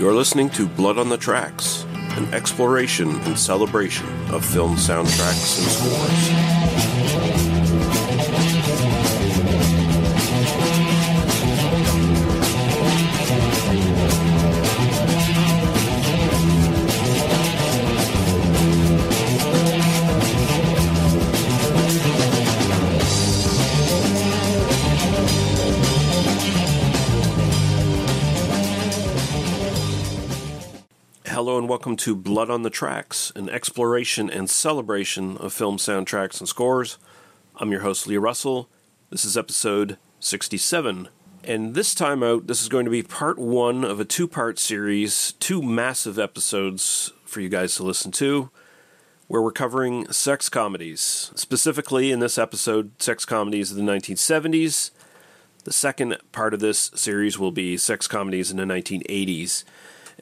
You're listening to Blood on the Tracks, an exploration and celebration of film soundtracks and scores. Hello and welcome to Blood on the Tracks, an exploration and celebration of film soundtracks and scores. I'm your host, Lee Russell. This is episode 67. And this time out, this is going to be part one of a two part series, two massive episodes for you guys to listen to, where we're covering sex comedies. Specifically, in this episode, sex comedies of the 1970s. The second part of this series will be sex comedies in the 1980s.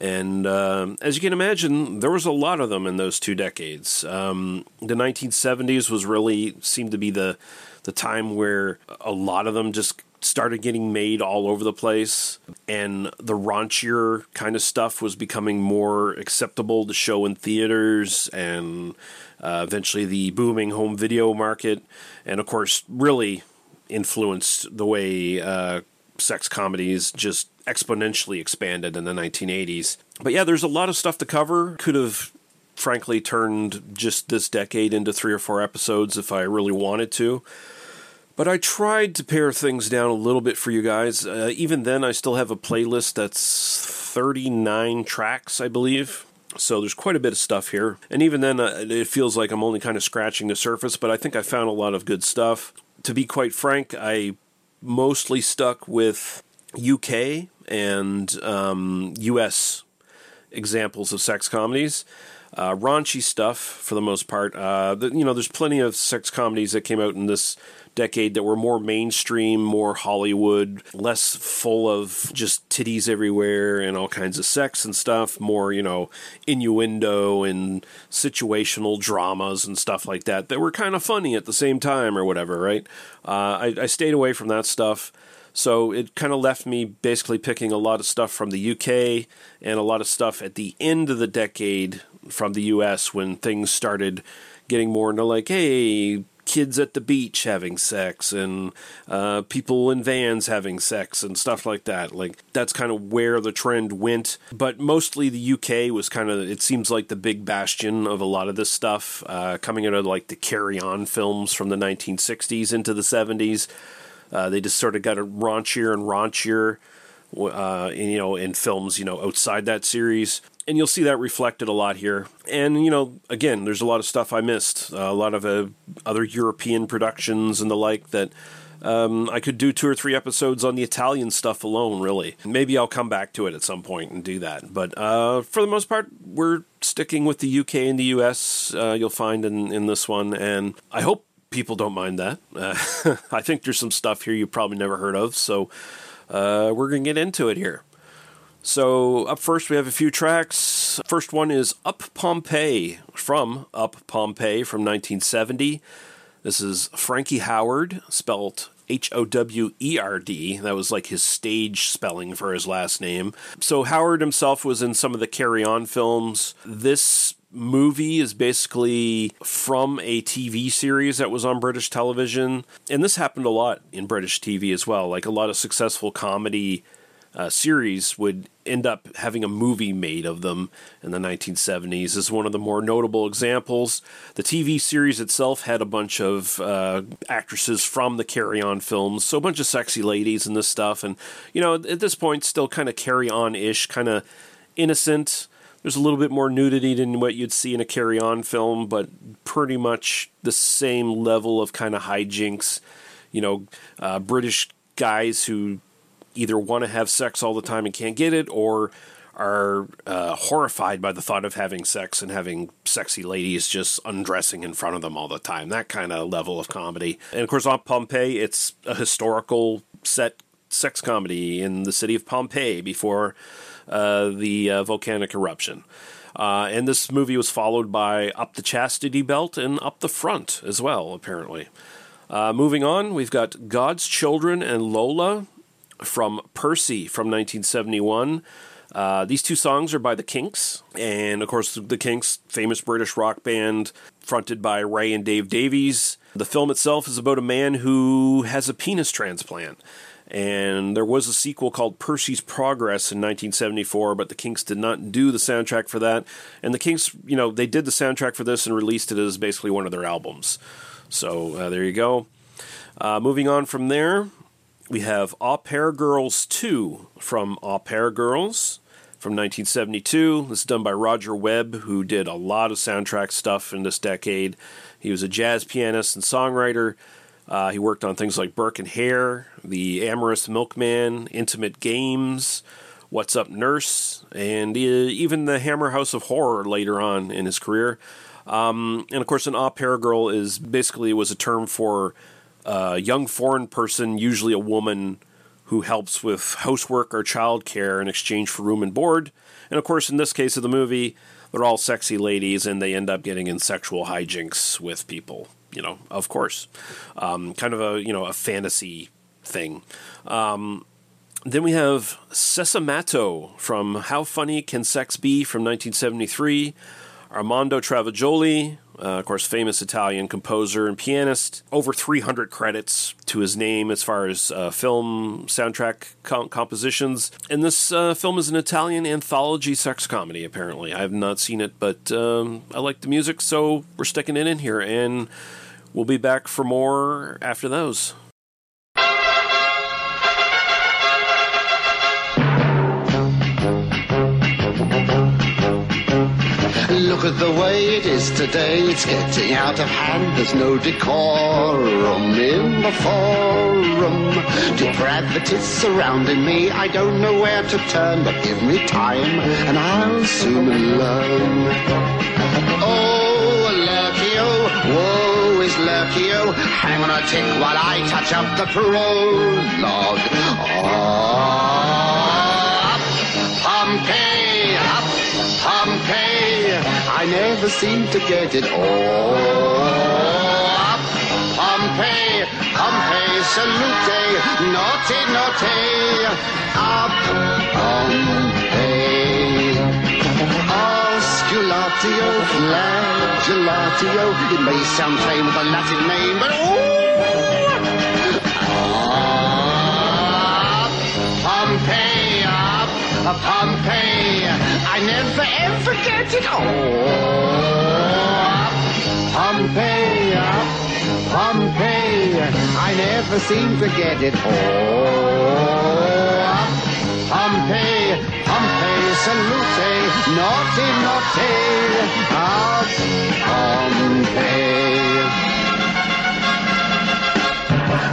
And um as you can imagine, there was a lot of them in those two decades. Um, the 1970s was really seemed to be the the time where a lot of them just started getting made all over the place, and the raunchier kind of stuff was becoming more acceptable to show in theaters, and uh, eventually the booming home video market, and of course, really influenced the way uh, sex comedies just exponentially expanded in the 1980s. But yeah, there's a lot of stuff to cover. Could have frankly turned just this decade into three or four episodes if I really wanted to. But I tried to pare things down a little bit for you guys. Uh, even then, I still have a playlist that's 39 tracks, I believe. So there's quite a bit of stuff here. And even then, uh, it feels like I'm only kind of scratching the surface, but I think I found a lot of good stuff. To be quite frank, I mostly stuck with UK and um, US examples of sex comedies. Uh, raunchy stuff for the most part. Uh, the, you know, there's plenty of sex comedies that came out in this decade that were more mainstream, more Hollywood, less full of just titties everywhere and all kinds of sex and stuff. More, you know, innuendo and situational dramas and stuff like that that were kind of funny at the same time or whatever, right? Uh, I, I stayed away from that stuff. So it kind of left me basically picking a lot of stuff from the UK and a lot of stuff at the end of the decade from the US when things started getting more into like, hey, kids at the beach having sex and uh, people in vans having sex and stuff like that. Like that's kind of where the trend went. But mostly the UK was kind of it seems like the big bastion of a lot of this stuff uh, coming out of like the Carry On films from the 1960s into the 70s. Uh, they just sort of got raunchier and raunchier, uh, in, you know, in films, you know, outside that series. And you'll see that reflected a lot here. And, you know, again, there's a lot of stuff I missed. Uh, a lot of uh, other European productions and the like that um, I could do two or three episodes on the Italian stuff alone, really. Maybe I'll come back to it at some point and do that. But uh, for the most part, we're sticking with the UK and the US, uh, you'll find in, in this one. And I hope people don't mind that. Uh, I think there's some stuff here you probably never heard of, so uh, we're going to get into it here. So, up first, we have a few tracks. First one is Up Pompeii from Up Pompeii from 1970. This is Frankie Howerd, spelled H O W E R D. That was like his stage spelling for his last name. So, Howerd himself was in some of the Carry On films. This movie is basically from a TV series that was on British television. And this happened a lot in British TV as well. Like a lot of successful comedy uh, series would end up having a movie made of them in the 1970s. This is one of the more notable examples. The TV series itself had a bunch of uh, actresses from the Carry On films, so a bunch of sexy ladies and this stuff. And, you know, at this point, still kind of Carry On ish, kind of innocent. There's a little bit more nudity than what you'd see in a Carry On film, but pretty much the same level of kind of hijinks. You know, uh, British guys who either want to have sex all the time and can't get it, or are uh, horrified by the thought of having sex and having sexy ladies just undressing in front of them all the time. That kind of level of comedy. And of course, on Pompeii, it's a historical set sex comedy in the city of Pompeii before the uh, volcanic eruption. Uh, and this movie was followed by Up the Chastity Belt and Up the Front as well, apparently. Uh, moving on, we've got God's Children and Lola from Percy from 1971. Uh, these two songs are by the Kinks, and of course, the Kinks, famous British rock band fronted by Ray and Dave Davies. The film itself is about a man who has a penis transplant. And there was a sequel called Percy's Progress in 1974, but the Kinks did not do the soundtrack for that. And the Kinks, you know, they did the soundtrack for this and released it as basically one of their albums. So uh, there you go. Uh, moving on from there, we have Au Pair Girls 2 from Au Pair Girls from 1972. This is done by Roger Webb, who did a lot of soundtrack stuff in this decade. He was a jazz pianist and songwriter. Uh, he worked on things like Burke and Hare, The Amorous Milkman, Intimate Games, What's Up Nurse, and uh, even the Hammer House of Horror later on in his career. Um, and of course, an au pair girl is basically was a term for a young foreign person, usually a woman, who helps with housework or childcare in exchange for room and board. And of course, in this case of the movie, they're all sexy ladies and they end up getting in sexual hijinks with people you know, of course, um, kind of a you know a fantasy thing. Um, then we have Sessomatto from How Funny Can Sex Be from 1973. Armando Trovajoli, uh, of course, famous Italian composer and pianist. Over 300 credits to his name as far as uh, film soundtrack com- compositions. And this uh, film is an Italian anthology sex comedy, apparently. I have not seen it, but um, I like the music, so we're sticking it in here. And we'll be back for more after those. Look at the way it is today, it's getting out of hand. There's no decorum in the forum. Depravity surrounding me, I don't know where to turn, but give me time and I'll soon learn. Oh, woe is Lurcio, hang on a tick while I touch up the prologue. Up, Pompeii, up, Pompeii. I never seem to get it all. Up, Pompeii, Pompeii, salute, naughty, naughty. Up, Pompeii. Osculatio, flagellatio. It may sound plain with a Latin name, but oh! Up, ah, Pompeii, up, Pompeii. I never ever get it all. Up, Pompeii, up, Pompeii. I never seem to get it all. Pompeii, Pompeii, salute, naughty, naughty. Up, Pompeii.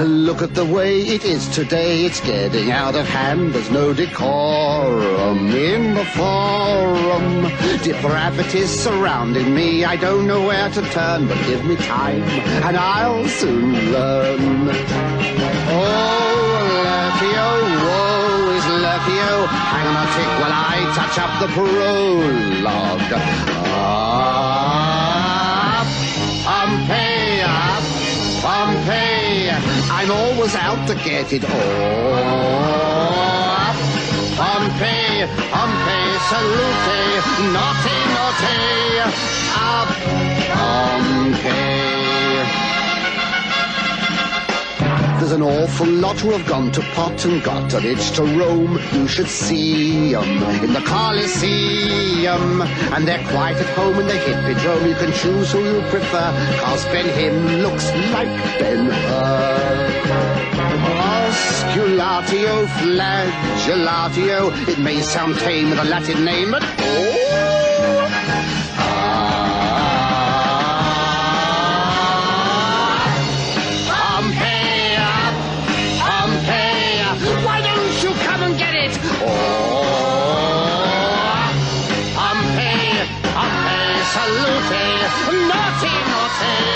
Look at the way it is today, it's getting out of hand. There's no decorum in the forum. Depravity's surrounding me, I don't know where to turn, but give me time and I'll soon learn. Oh, is Hang on a tick while I touch up the prologue. Up, Pompeii, up, Pompeii. I'm always out to get it all. Up, Pompeii, Pompeii, salute, naughty, naughty. Up, Pompeii. There's an awful lot who have gone to pot and got an itch to roam. You should see 'em in the Colosseum. And they're quite at home in the hippodrome. You can choose who you prefer. Cause Ben Him looks like Ben Hur. Osculatio, flagellatio. It may sound tame with a Latin name, but oh! Naughty,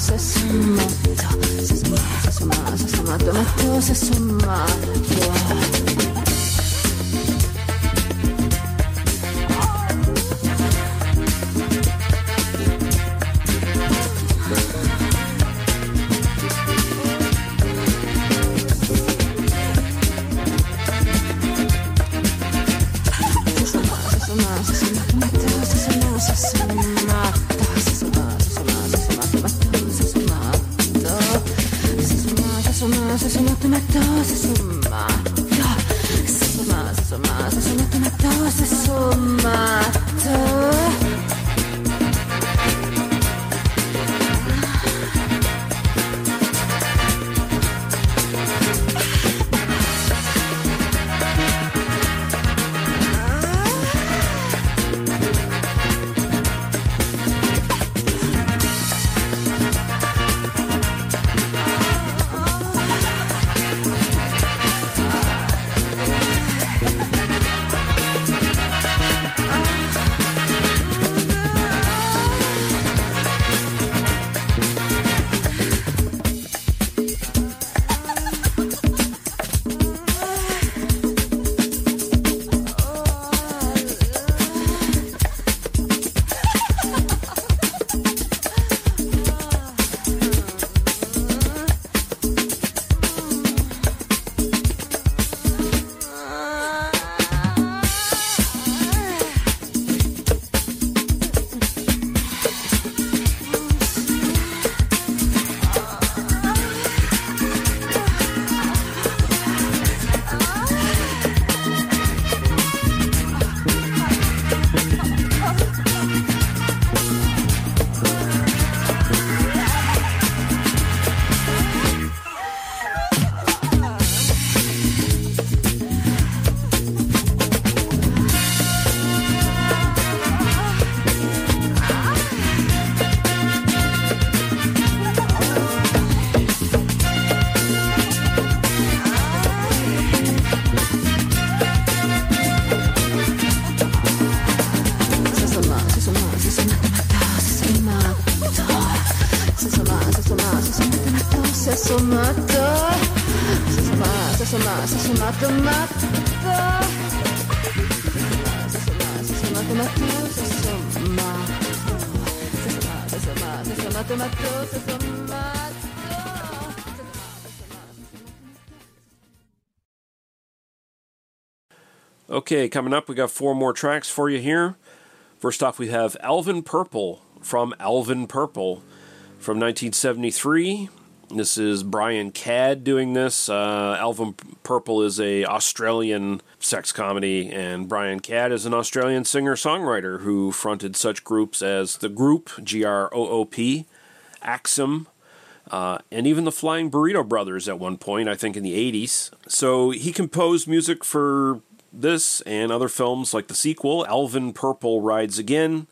se suma, se suma, se suma, se suma, se suma, se suma, se suma, Okay, coming up, we got four more tracks for you here. First off, we have Alvin Purple from Alvin Purple from 1973. This is Brian Cadd doing this. Uh, Alvin Purple is a Australian sex comedy, and Brian Cadd is an Australian singer songwriter who fronted such groups as the Groop G R O O P, Axiom, uh, and even the Flying Burrito Brothers at one point, I think in the 80s. So he composed music for this and other films like the sequel, Alvin Purple Rides Again,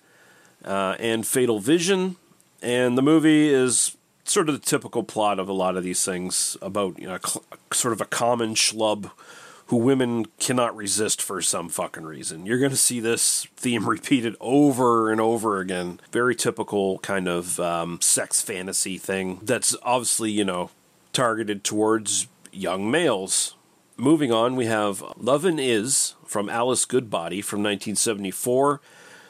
uh, and Fatal Vision. And the movie is sort of the typical plot of a lot of these things about you know cl- sort of a common schlub who women cannot resist for some fucking reason. You're going to see this theme repeated over and over again. Very typical kind of um, sex fantasy thing that's obviously, you know, targeted towards young males. Moving on, we have Lovin' Is from Alice Goodbody from 1974.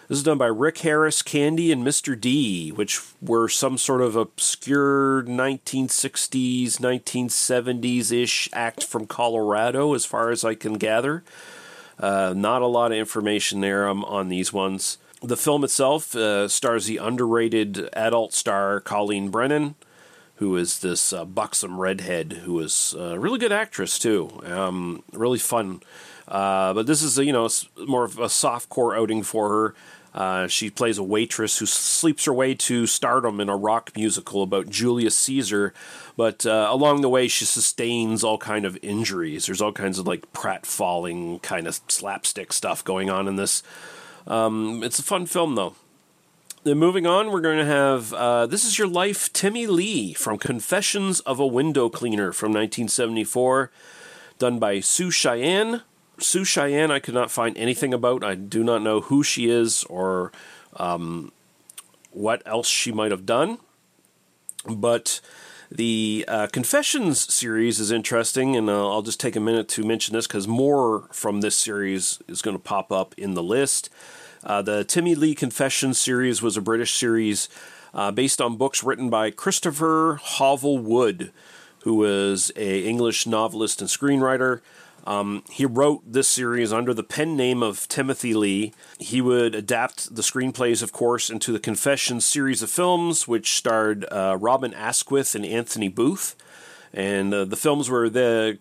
This is done by Rick Harris, Candy, and Mr. D, which were some sort of obscure 1960s, 1970s ish act from Colorado, as far as I can gather. Uh, not a lot of information there um, on these ones. The film itself uh, stars the underrated adult star Colleen Brennan, who is this uh, buxom redhead who is a really good actress, too. Um, really fun. Uh, but this is, a, you know, more of a soft core outing for her. Uh, she plays a waitress who sleeps her way to stardom in a rock musical about Julius Caesar, but uh, along the way she sustains all kind of injuries. There's all kinds of like prat falling kind of slapstick stuff going on in this. Um, it's a fun film though. Then moving on, we're going to have uh, This Is Your Life, Timmy Lea from Confessions of a Window Cleaner from 1974, done by Su Cheyenne. Su Cheyenne, I could not find anything about. I do not know who she is or um, what else she might have done. But the uh, Confessions series is interesting, and uh, I'll just take a minute to mention this because more from this series is going to pop up in the list. Uh, the Timmy Lea Confessions series was a British series uh, based on books written by Christopher Hovell Wood, who was a English novelist and screenwriter. Um, he wrote this series under the pen name of Timothy Lea. He would adapt the screenplays, of course, into the Confessions series of films, which starred uh, Robin Askwith and Anthony Booth. And uh, the films were the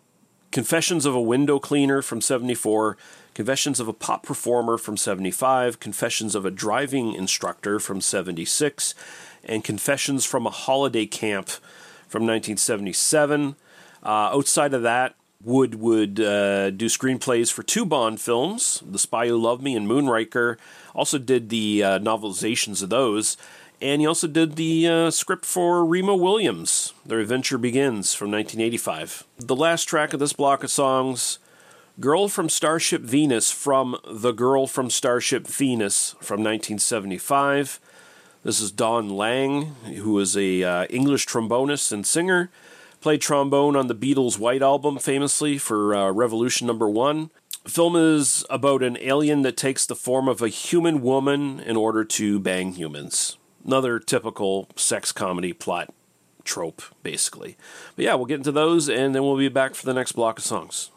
Confessions of a Window Cleaner from 74, Confessions of a Pop Performer from 75, Confessions of a Driving Instructor from 76, and Confessions from a Holiday Camp from 1977. Uh, outside of that, Wood would uh, do screenplays for two Bond films, The Spy Who Loved Me and Moonraker. Also did the uh, novelizations of those. And he also did the uh, script for Remo Williams, Their Adventure Begins from 1985. The last track of this block of songs, Girl from Starship Venus from The Girl from Starship Venus from 1975. This is Don Lang, who is a uh, English trombonist and singer. Played trombone on the Beatles' White Album famously for uh, Revolution Number One. The film is about an alien that takes the form of a human woman in order to bang humans. Another typical sex comedy plot trope, basically. But yeah, we'll get into those and then we'll be back for the next block of songs.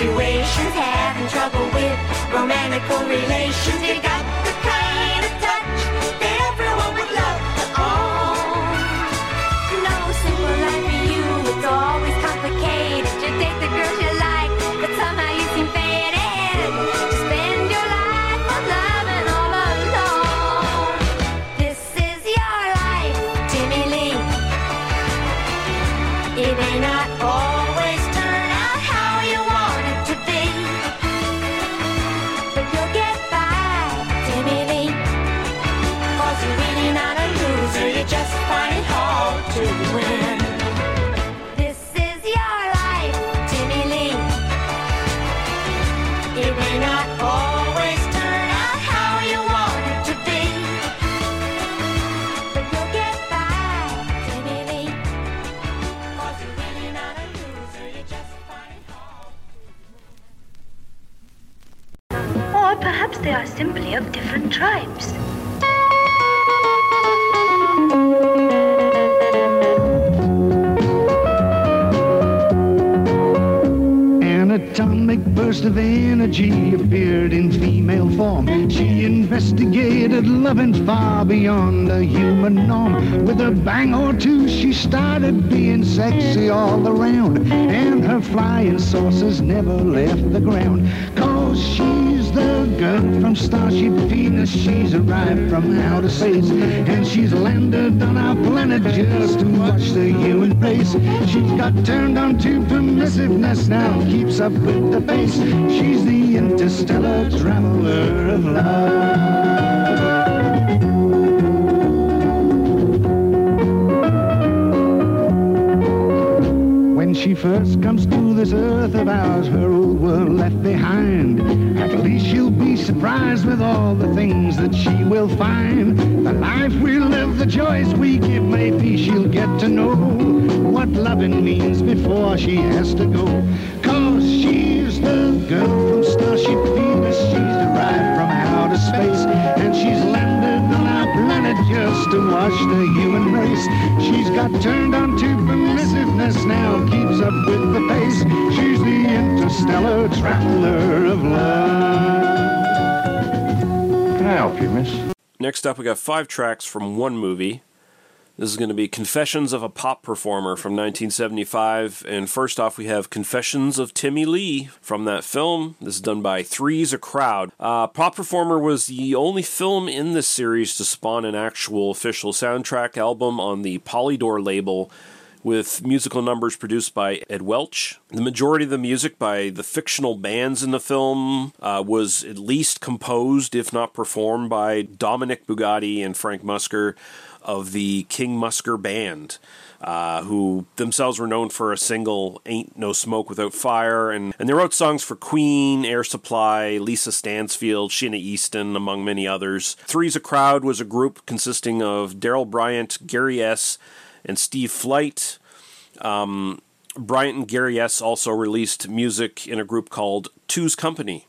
Situations, having trouble with romantic relations. Burst of energy appeared in female form. She investigated loving far beyond the human norm. With a bang or two, she started being sexy all around. And her flying saucers never left the ground. From Starship Venus. She's arrived from outer space. And she's landed on our planet just to watch the human race. She's got turned on to permissiveness now, keeps up with the pace. She's the interstellar traveler of love. She first comes to this earth of ours, her old world left behind. At least she'll be surprised with all the things that she will find. The life we live, the joys we give, maybe she'll get to know what loving means before she has to go. Cause she's the girl from Starship Venus. She's arrived from outer space, and she's landed on our planet just to watch the human race. She's got turned on to now, keeps up with the pace. She's the interstellar traveler of love. Can I help you, miss? Next up, we got five tracks from one movie. This is going to be Confessions of a Pop Performer from 1975. And first off, we have Confessions of Timmy Lee from that film. This is done by Three's a Crowd. Uh, Pop Performer was the only film in this series to spawn an actual official soundtrack album on the Polydor label with musical numbers produced by Ed Welch. The majority of the music by the fictional bands in the film uh, was at least composed, if not performed, by Dominic Bugatti and Frank Musker of the King Musker Band. Uh, who themselves were known for a single "Ain't No Smoke Without Fire," and and they wrote songs for Queen, Air Supply, Lisa Stansfield, Sheena Easton, among many others. Three's a Crowd was a group consisting of Daryl Bryant, Gary S., and Steve Flight. Um, Bryant and Gary S. also released music in a group called Two's Company.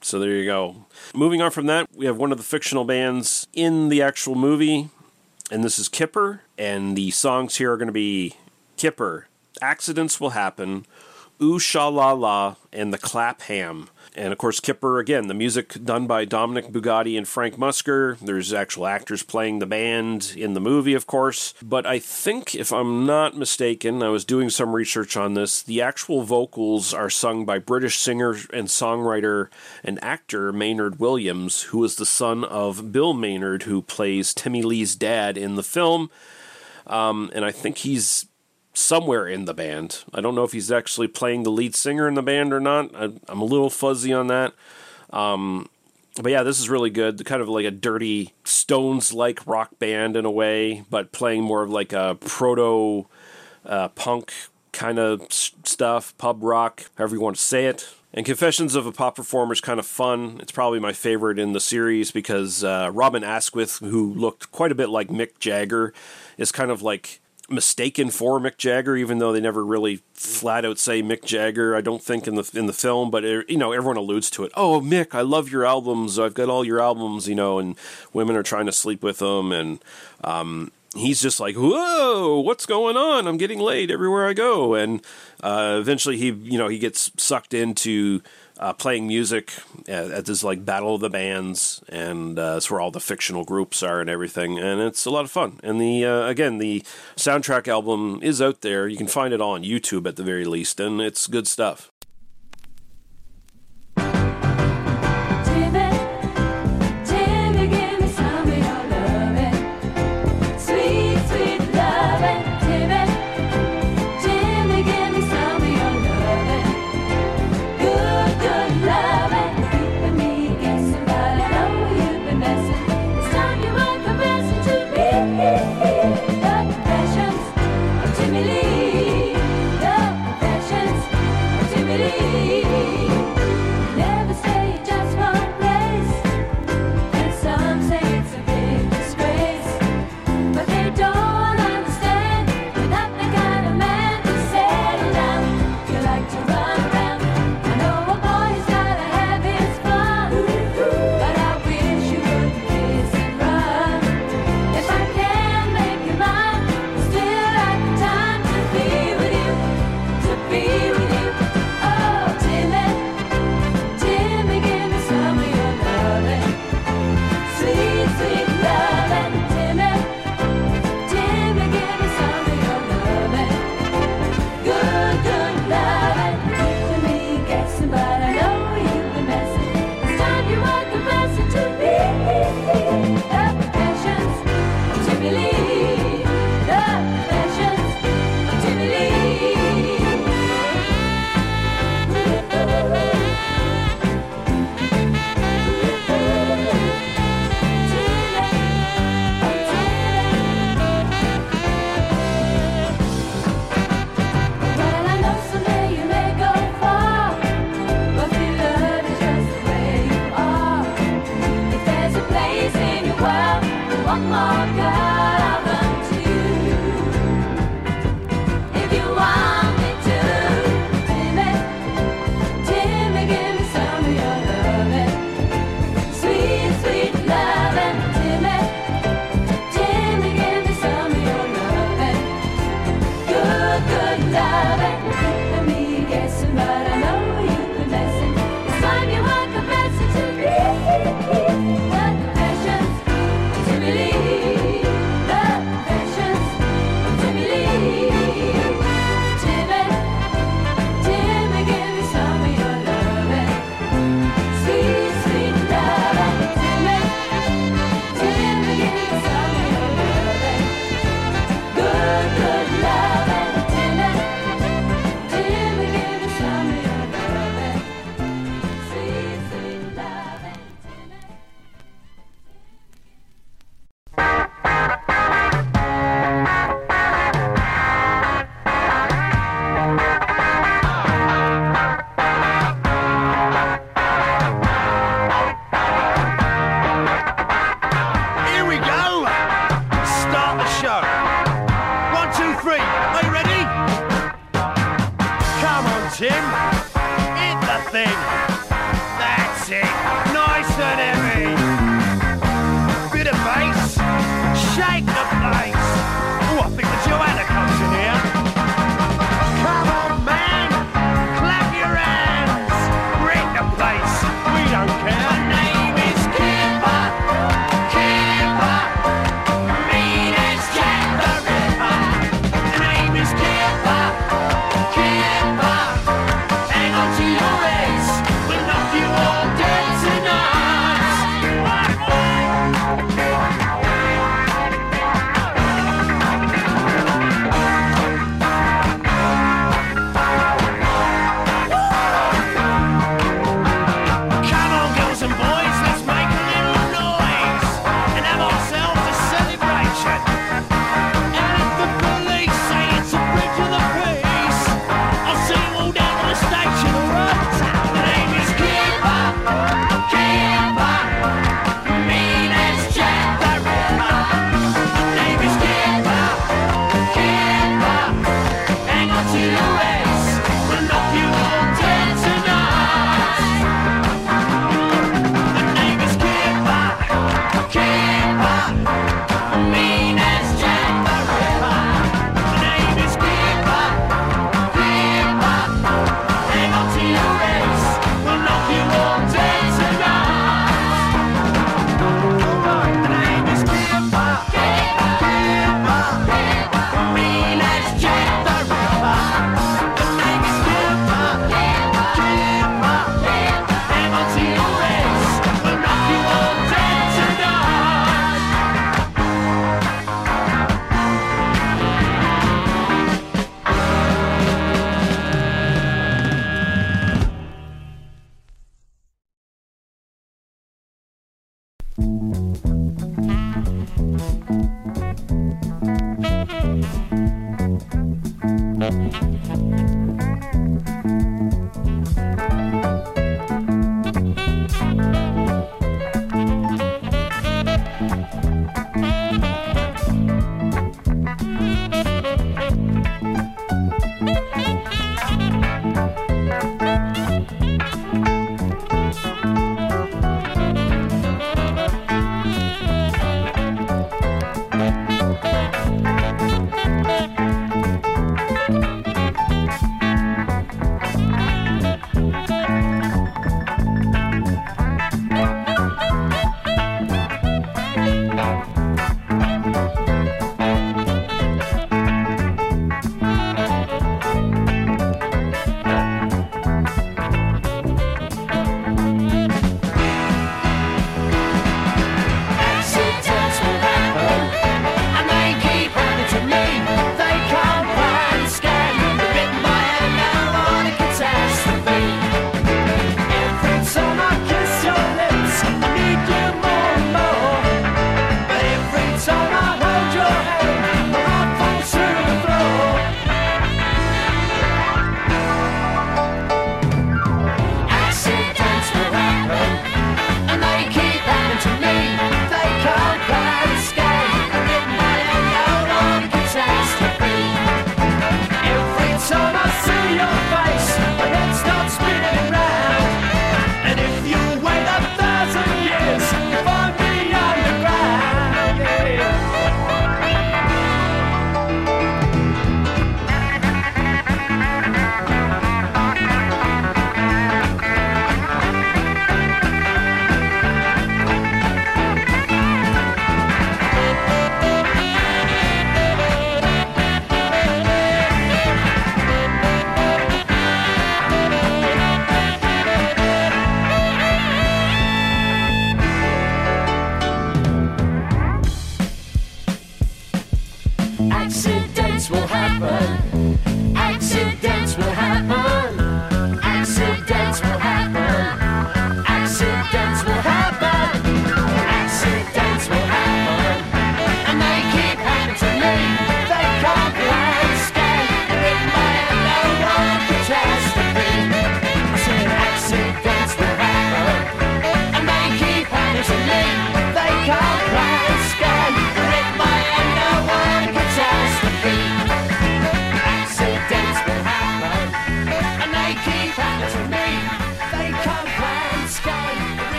So there you go. Moving on from that, we have one of the fictional bands in the actual movie, and this is Kipper. And the songs here are going to be Kipper, Accidents Will Happen, Ooh Sha La La and the Clapham. And of course, Kipper, again, the music done by Dominic Bugatti and Frank Musker. There's actual actors playing the band in the movie, of course. But I think, if I'm not mistaken, I was doing some research on this, the actual vocals are sung by British singer and songwriter and actor Maynard Williams, who is the son of Bill Maynard, who plays Timmy Lea's dad in the film. Um, and I think he's somewhere in the band. I don't know if he's actually playing the lead singer in the band or not. I, am a little fuzzy on that. Um, but yeah, this is really good. Kind of like a dirty Stones like rock band in a way, but playing more of like a proto uh, punk kind of stuff, pub rock, however you want to say it. And Confessions of a Pop Performer is kind of fun. It's probably my favorite in the series because uh, Robin Askwith, who looked quite a bit like Mick Jagger, is kind of like mistaken for Mick Jagger, even though they never really flat out say Mick Jagger. I don't think in the in the film, but it, you know everyone alludes to it. Oh, Mick, I love your albums. I've got all your albums. You know, and women are trying to sleep with him, and um, he's just like, whoa, what's going on? I'm getting laid everywhere I go, and uh, eventually he you know he gets sucked into uh, playing music at, at, this like battle of the bands, and uh, that's where all the fictional groups are and everything, and it's a lot of fun. And the uh, again, the soundtrack album is out there. You can find it on YouTube at the very least, and it's good stuff.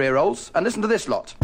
Ear holes and listen to this lot.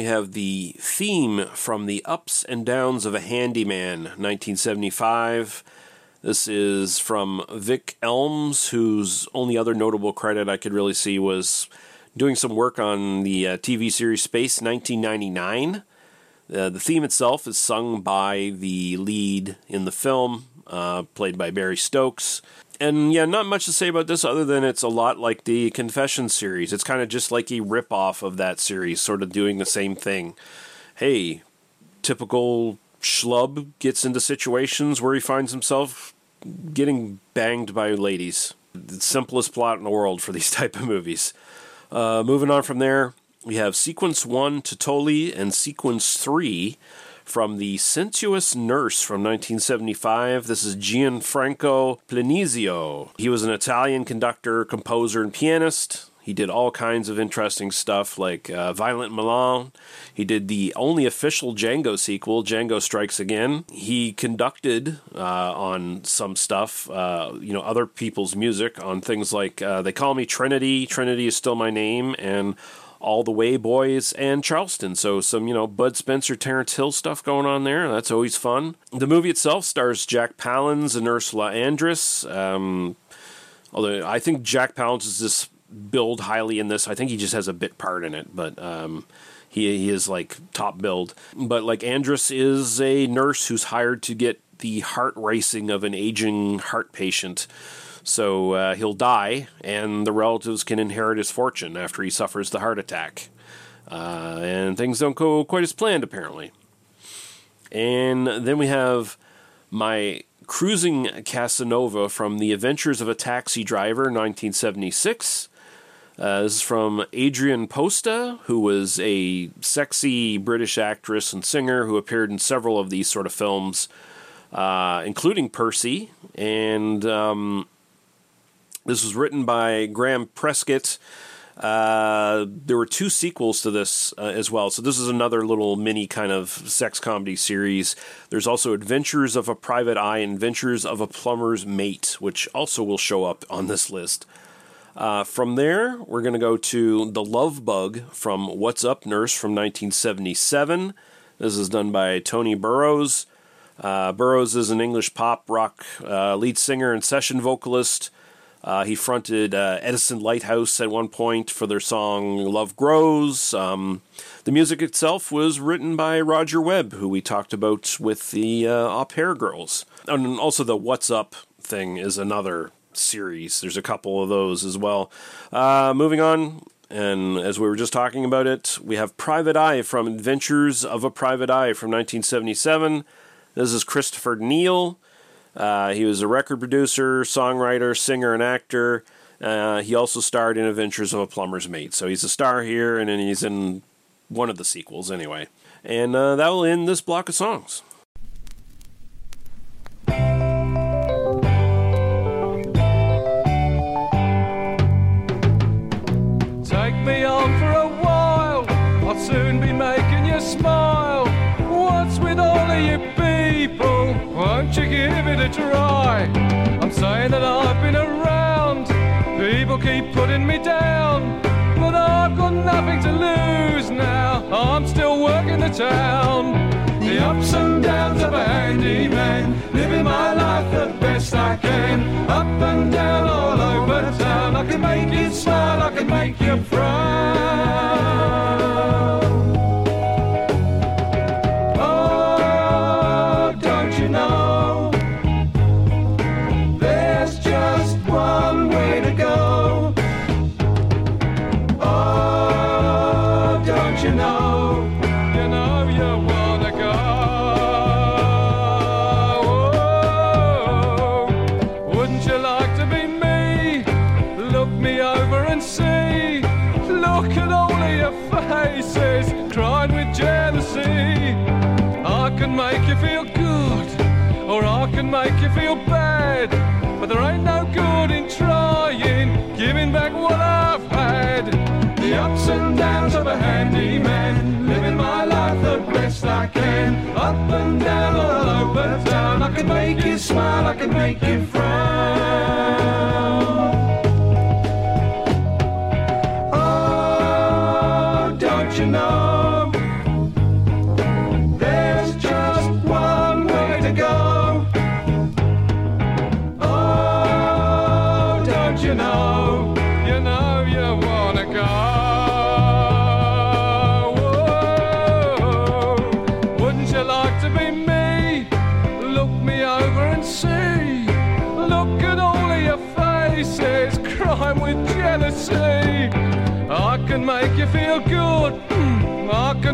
We have the theme from The Ups and Downs of a Handyman, 1975. This is from Vic Elms, whose only other notable credit I could really see was doing some work on the uh, TV series Space 1999. Uh, the theme itself is sung by the lead in the film, uh, played by Barry Stokes. And yeah, not much to say about this other than it's a lot like the Confession series. It's kind of just like a rip-off of that series, sort of doing the same thing. Hey, typical schlub gets into situations where he finds himself getting banged by ladies. The simplest plot in the world for these type of movies. Uh, moving on from there, we have Sequence 1 Totoli and Sequence 3 from The Sensuous Nurse from 1975. This is Gianfranco Plenizio. He was an Italian conductor, composer, and pianist. He did all kinds of interesting stuff like uh, Violent Milan. He did the only official Django sequel, Django Strikes Again. He conducted uh, on some stuff, uh, you know, other people's music on things like uh, They Call Me Trinity, Trinity is Still My Name, and all the Way Boys and Charleston. So some, you know, Bud Spencer, Terence Hill stuff going on there. That's always fun. The movie itself stars Jack Palance and Ursula Andress. Um, although I think Jack Palance is just billed highly in this. I think he just has a bit part in it, but um, he he is like top billed. But like Andress is a nurse who's hired to get the heart racing of an aging heart patient. So uh, he'll die, and the relatives can inherit his fortune after he suffers the heart attack. Uh, and things don't go quite as planned, apparently. And then we have my cruising Casanova from The Adventures of a Taxi Driver, 1976. Uh, this is from Adrienne Posta, who was a sexy British actress and singer who appeared in several of these sort of films. uh, including Percy. And um, this was written by Graham Prescott. Uh, there were two sequels to this uh, as well. So this is another little mini kind of sex comedy series. There's also Adventures of a Private Eye and Adventures of a Plumber's Mate, which also will show up on this list. Uh, from there, we're going to go to The Love Bug from What's Up Nurse from 1977. This is done by Tony Burrows. Uh, Burrows is an English pop rock uh, lead singer and session vocalist. Uh, he fronted uh, Edison Lighthouse at one point for their song Love Grows. Um, the music itself was written by Roger Webb, who we talked about with the uh, Au Pair Girls. And also the What's Up thing is another series. There's a couple of those as well. Uh, moving on, and as we were just talking about it, we have Private Eye from Adventures of a Private Eye from 1977. This is Christopher Neil. Uh, he was a record producer, songwriter, singer, and actor. Uh, he also starred in Adventures of a Plumber's Mate. So he's a star here, and then he's in one of the sequels anyway. And uh, that will end this block of songs. Won't you give it a try? I'm saying that I've been around. People keep putting me down. But I've got nothing to lose now. I'm still working the town. The ups and downs of a handyman. Living my life the best I can. Up and down all over town. I can make you smile, I can make you frown. I can. Up and down all over town, I can make you smile, I can make you frown.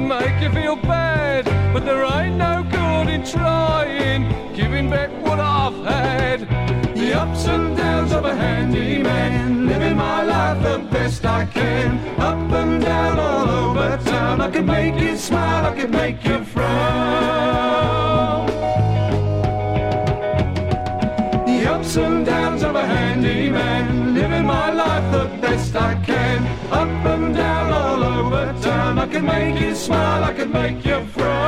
Make you feel bad, but there ain't no good in trying, giving back what I've had. The ups and downs of a handyman, living my life the best I can. Up and down all over town, I can make you smile, I can make you frown. The ups and downs of a handyman, living my life the best I can. Up and down all over town, I can make you smile, I can make you frown.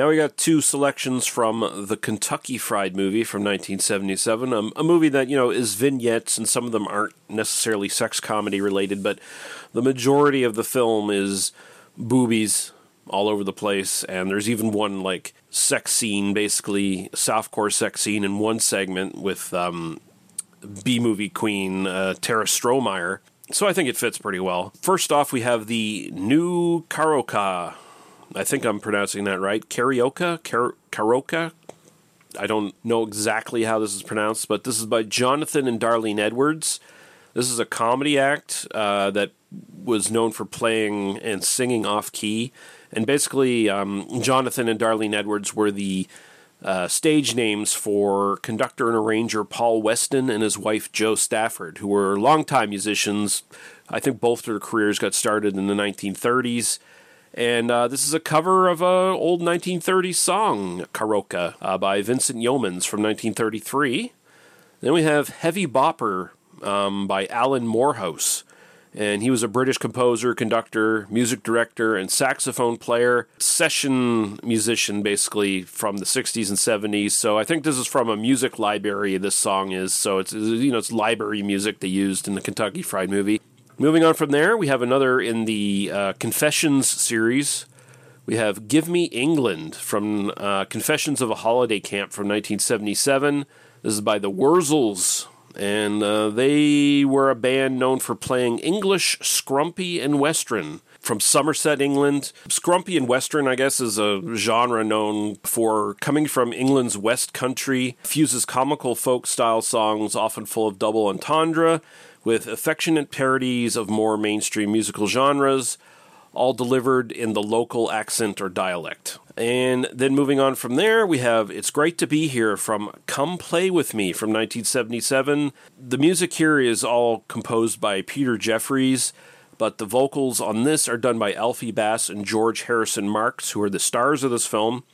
Now we got two selections from the Kentucky Fried movie from 1977, um, a movie that, you know, is vignettes and some of them aren't necessarily sex comedy related, but the majority of the film is boobies all over the place and there's even one like sex scene, basically softcore sex scene in one segment with um, B movie queen uh, Tara Strohmeier. So I think it fits pretty well. First off, we have the new Karoka I think I'm pronouncing that right. Carioca, Caroca. I don't know exactly how this is pronounced, but this is by Jonathan and Darlene Edwards. This is a comedy act uh, that was known for playing and singing off key. And basically, um, Jonathan and Darlene Edwards were the uh, stage names for conductor and arranger Paul Weston and his wife Jo Stafford, who were longtime musicians. I think both their careers got started in the 1930s. And uh, this is a cover of an old 1930s song, Karoka, uh, by Vincent Youmans from 1933. Then we have Heavy Bopper um, by Alan Moorhouse. And he was a British composer, conductor, music director, and saxophone player, session musician basically from the 60s and 70s. So I think this is from a music library, this song is. So it's, you know, it's library music they used in the Kentucky Fried movie. Moving on from there, we have another in the uh, Confessions series. We have Give Me England from uh, Confessions of a Holiday Camp from 1977. This is by the Wurzels, and uh, they were a band known for playing English, Scrumpy, and Western. From Somerset, England. Scrumpy and Western, I guess, is a genre known for coming from England's West Country, fuses comical folk style songs, often full of double entendre, with affectionate parodies of more mainstream musical genres, all delivered in the local accent or dialect. And then moving on from there, we have It's Great to Be Here from Come Play With Me from 1977. The music here is all composed by Peter Jeffries, but the vocals on this are done by Alfie Bass and George Harrison Marks, who are the stars of this film.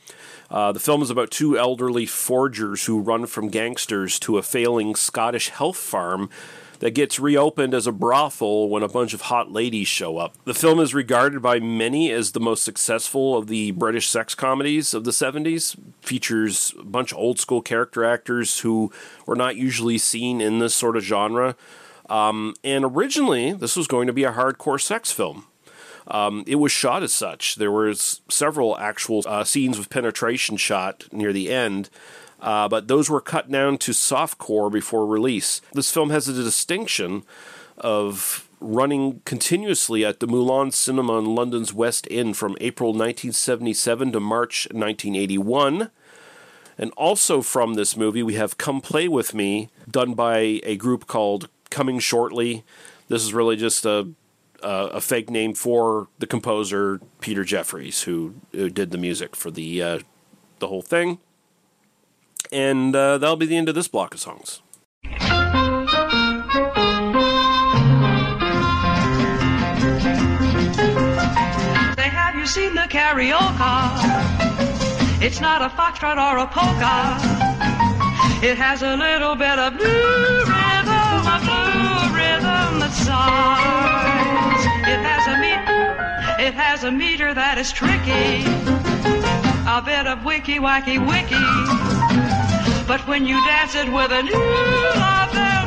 Uh, the film is about two elderly forgers who run from gangsters to a failing Scottish health farm that gets reopened as a brothel when a bunch of hot ladies show up. The film is regarded by many as the most successful of the British sex comedies of the 70s. Features a bunch of old school character actors who were not usually seen in this sort of genre. Um, and originally, this was going to be a hardcore sex film. Um, it was shot as such. There was several actual uh, scenes with penetration shot near the end, uh, but those were cut down to softcore before release. This film has a distinction of running continuously at the Moulin Cinema in London's West End from April 1977 to March 1981. And also from this movie, we have Come Play With Me, done by a group called Coming Shortly. This is really just a uh, a fake name for the composer Peter Jeffries, who, who did the music for the uh, the whole thing. And uh, that'll be the end of this block of songs. You seen the carioca? It's not a foxtrot or a polka. It has a little bit of blue rhythm, a blue rhythm that sighs. It has a meter, it has a meter that is tricky, a bit of wicky wacky wicky. But when you dance it with a new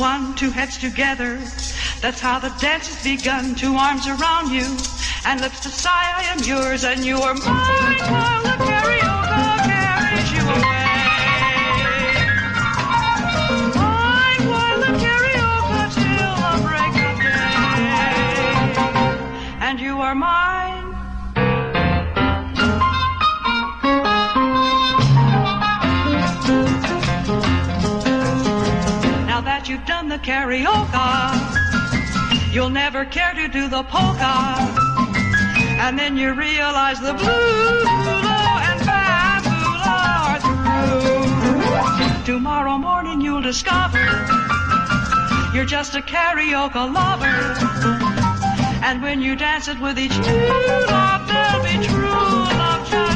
one. Two heads together, that's how the dance has begun. Two arms around you, and lips to sigh, I am yours, and you are mine while the carioca carries you away. Mine while the carioca till the break of day, and you are mine. Karaoke, you'll never care to do the polka. And then you realize the blue and bambula are through. Tomorrow morning you'll discover you're just a carioca lover. And when you dance it with each new love, oh, there'll be true love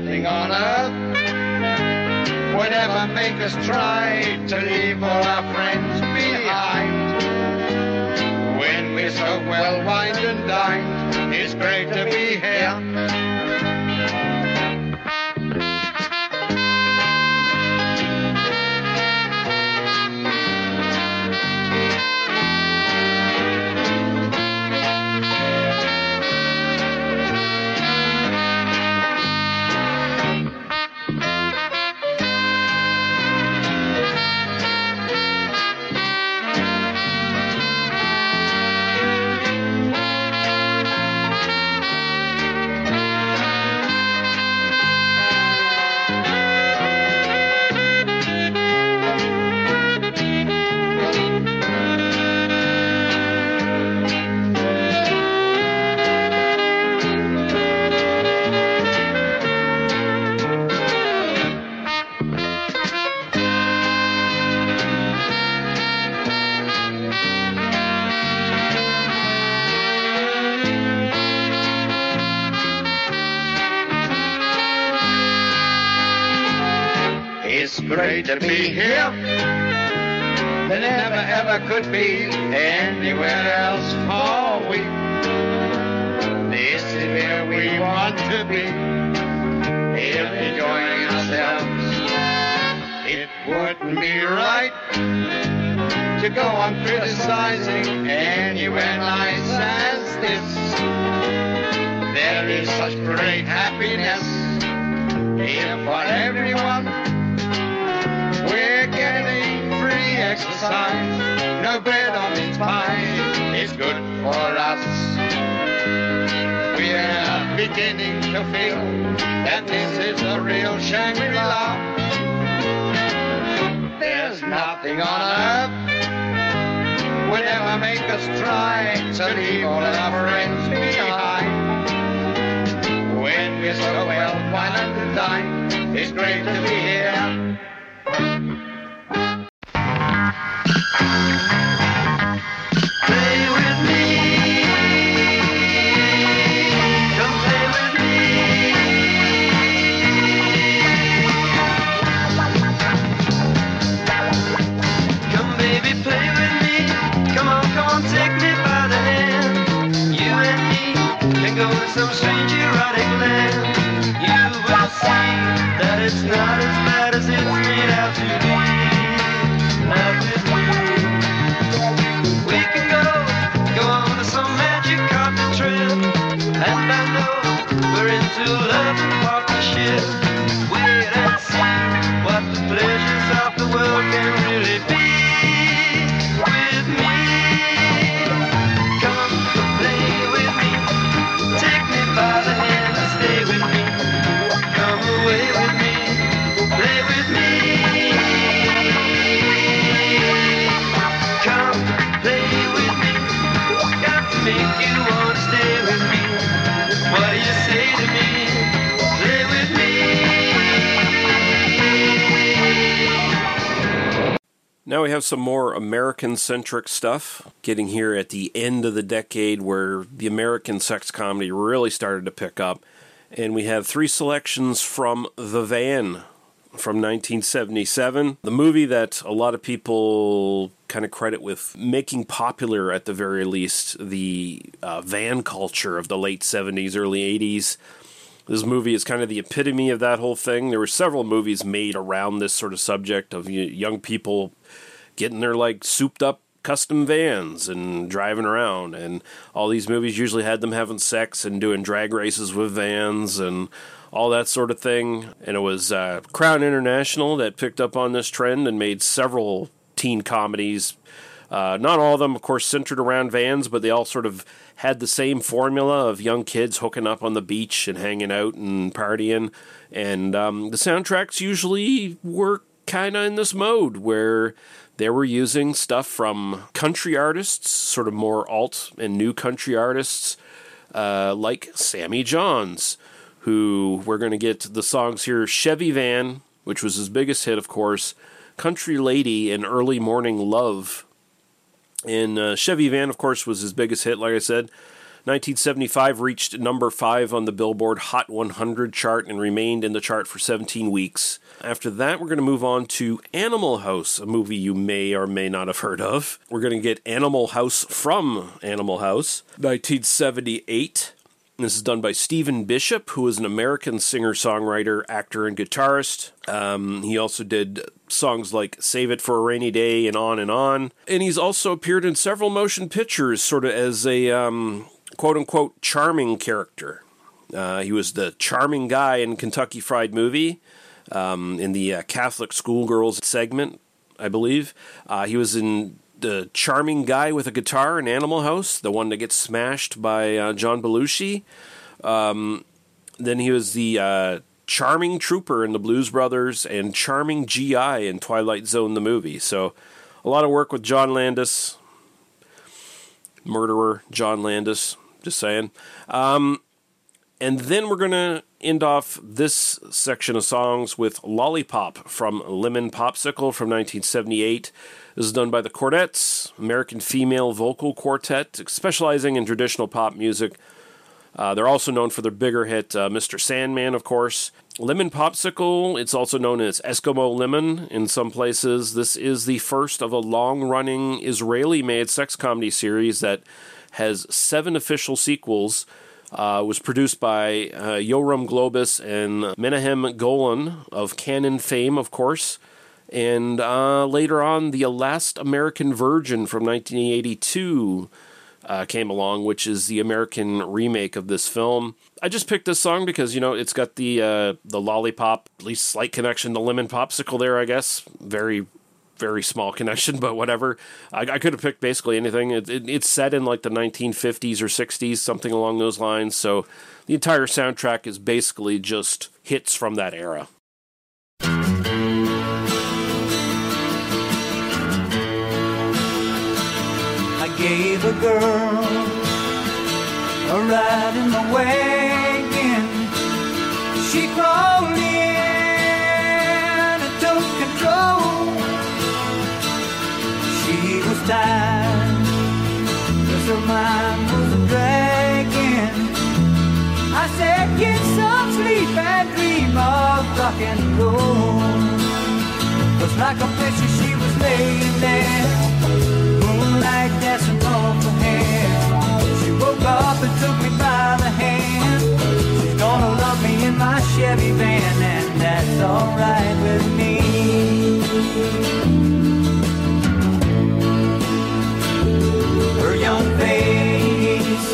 nothing on earth would ever make us try to leave all our friends behind when we're so well wired. To be here. There never ever could be anywhere else for we. This is where we want to be. Enjoying ourselves. It wouldn't be right to go on criticizing anywhere nice as this. There is such great happiness here for everyone. Exercise, no bread on this pie. is good for us. We're beginning to feel that this is a real Shangri-La. There's nothing on earth would ever make us try to leave all our friends behind. When we're so well, why not to dine? It's great to be here. Now we have some more American centric stuff getting here at the end of the decade where the American sex comedy really started to pick up. And we have three selections from The Van from 1977, the movie that a lot of people kind of credit with making popular, at the very least, the uh, van culture of the late 70s, early 80s. This movie is kind of the epitome of that whole thing. There were several movies made around this sort of subject of young people getting their like souped up custom vans and driving around and all these movies usually had them having sex and doing drag races with vans and all that sort of thing and it was uh, crown international that picked up on this trend and made several teen comedies. Uh, not all of them of course centered around vans but they all sort of had the same formula of young kids hooking up on the beach and hanging out and partying and um, the soundtracks usually were kind of in this mode where they were using stuff from country artists, sort of more alt and new country artists, uh, like Sammy Johns, who we're going to get the songs here Chevy Van, which was his biggest hit, of course, Country Lady, and Early Morning Love. And uh, Chevy Van, of course, was his biggest hit, like I said. 1975 reached number 5 on the Billboard Hot 100 chart and remained in the chart for 17 weeks. After that, we're going to move on to Animal House, a movie you may or may not have heard of. We're going to get Animal House from Animal House, 1978. This is done by Stephen Bishop, who is an American singer songwriter, actor, and guitarist. Um, he also did songs like Save It for a Rainy Day and On and On. And he's also appeared in several motion pictures, sort of as a um, quote unquote charming character. Uh, he was the charming guy in Kentucky Fried Movie um, in the uh, Catholic schoolgirls segment, I believe. Uh, he was in the charming guy with a guitar in Animal House, the one that gets smashed by uh, John Belushi. Um, then he was the uh, charming trooper in the Blues Brothers and charming GI in Twilight Zone the movie. So a lot of work with John Landis, murderer John Landis. Just saying. Um, and then we're going to end off this section of songs with Lollipop from Lemon Popsicle from 1978. This is done by the Chordettes, American female vocal quartet, specializing in traditional pop music. Uh, they're also known for their bigger hit, uh, Mr. Sandman, of course. Lemon Popsicle, it's also known as Eskimo Lemon in some places. This is the first of a long running Israeli made sex comedy series that has seven official sequels. Uh, was produced by uh, Yoram Globus and Menahem Golan of Canon fame, of course. And uh, later on, The Last American Virgin from 1982 uh, came along, which is the American remake of this film. I just picked this song because you know it's got the uh, the lollipop, at least slight connection to lemon popsicle there. I guess very very small connection, but whatever. I, I could have picked basically anything. It, it, it's set in like the 1950s or 60s, something along those lines. So the entire soundtrack is basically just hits from that era. Gave a girl a ride in the wagon. She crawled in and took control. She was tired, cause her mind was a dragging. I said, get some sleep and dream of rock and roll. Was like a picture she was laying there up took me by the hand. She's gonna love me in my Chevy van, and that's alright with me. Her young face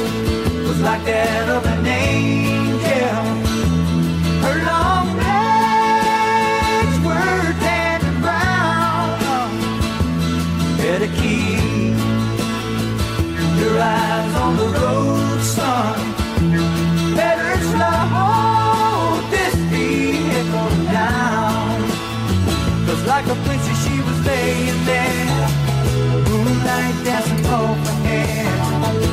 was like that of an angel. Better slow this vehicle like a princess, she was laying there. Moonlight dancing hair.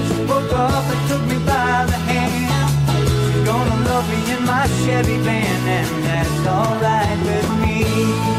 She woke up and took me by the hand. She's gonna love me in my Chevy van, and that's alright with me.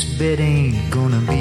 this bed ain't gonna be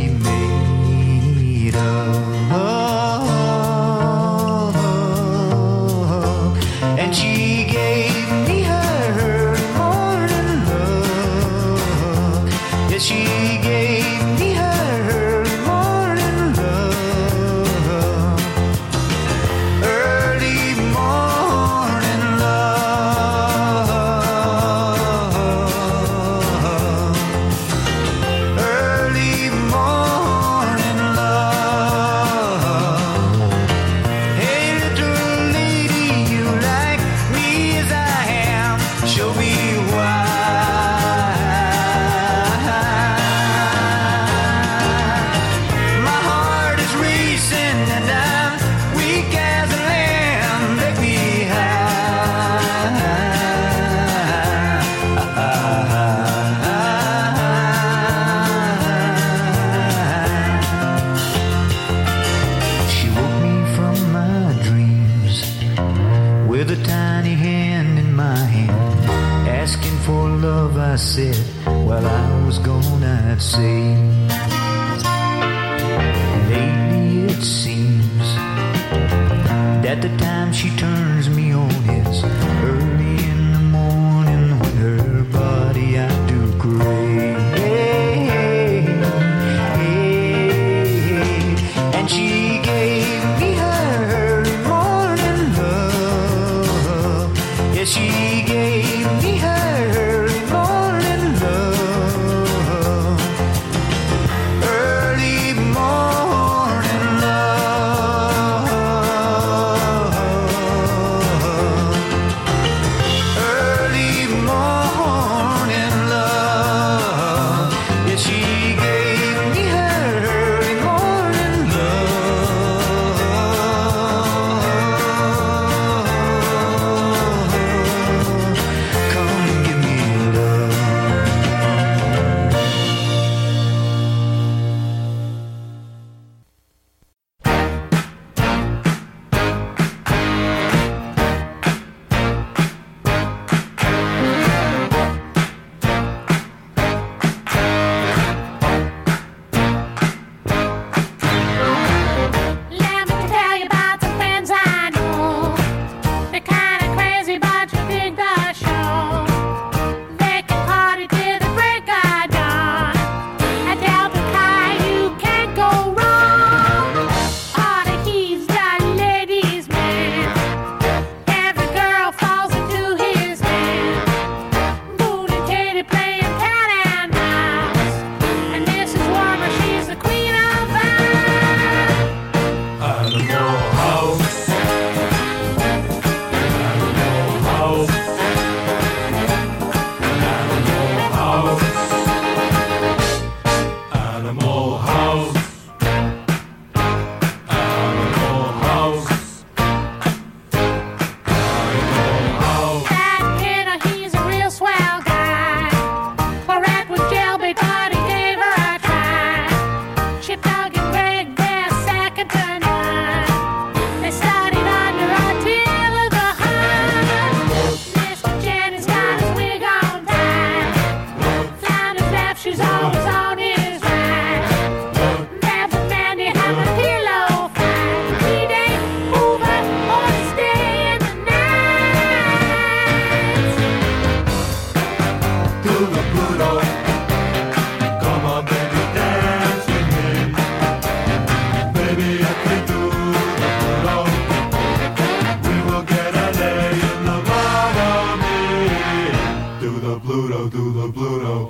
the Pluto, do the Pluto.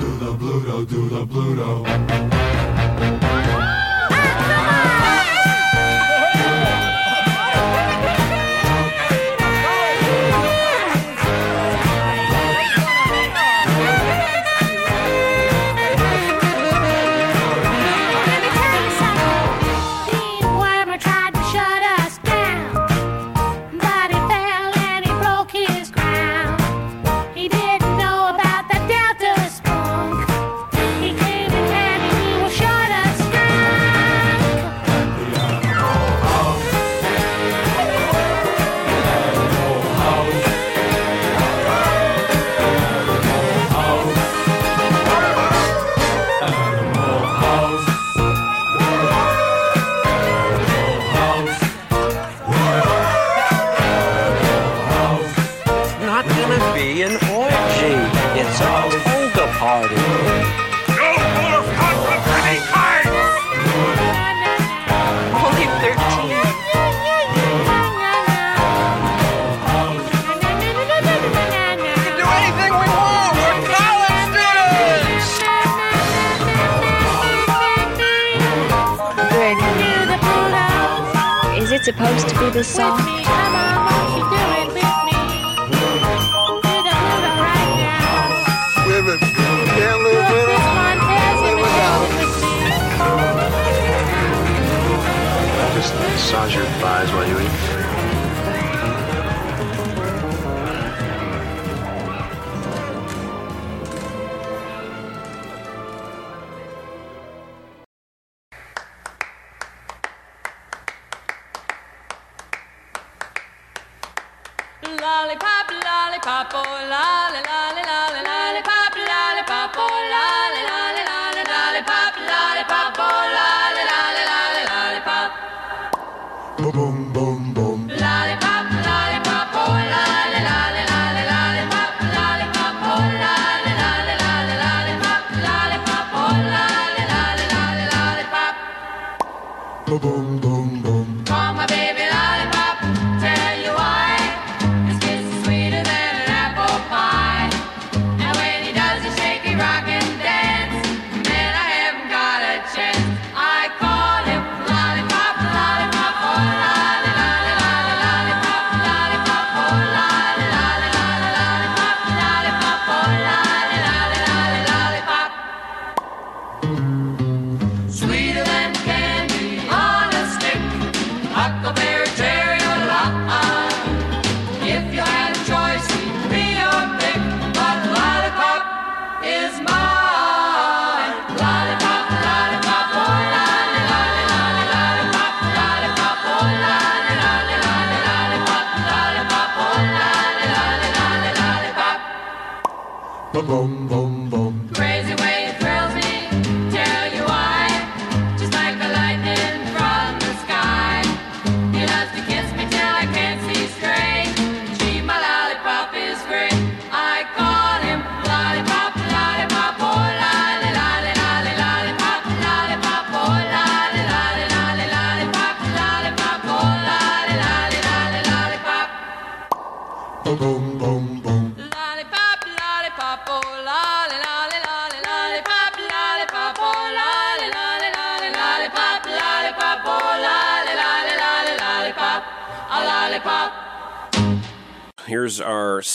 Do the Pluto, do the Pluto.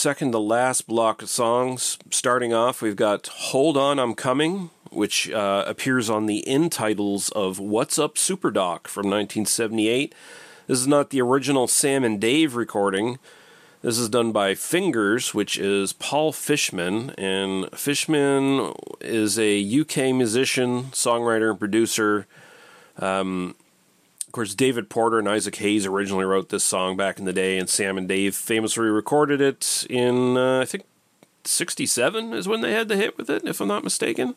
Second to last block of songs. Starting off, we've got Hold On, I'm Coming, which uh, appears on the end titles of What's Up Super Doc from 1978. This is not the original Sam and Dave recording. This is done by Fingers, which is Paul Fishman. And Fishman is a UK musician, songwriter, and producer. Um, of course, David Porter and Isaac Hayes originally wrote this song back in the day, and Sam and Dave famously recorded it in, uh, I think, 67 is when they had the hit with it, if I'm not mistaken.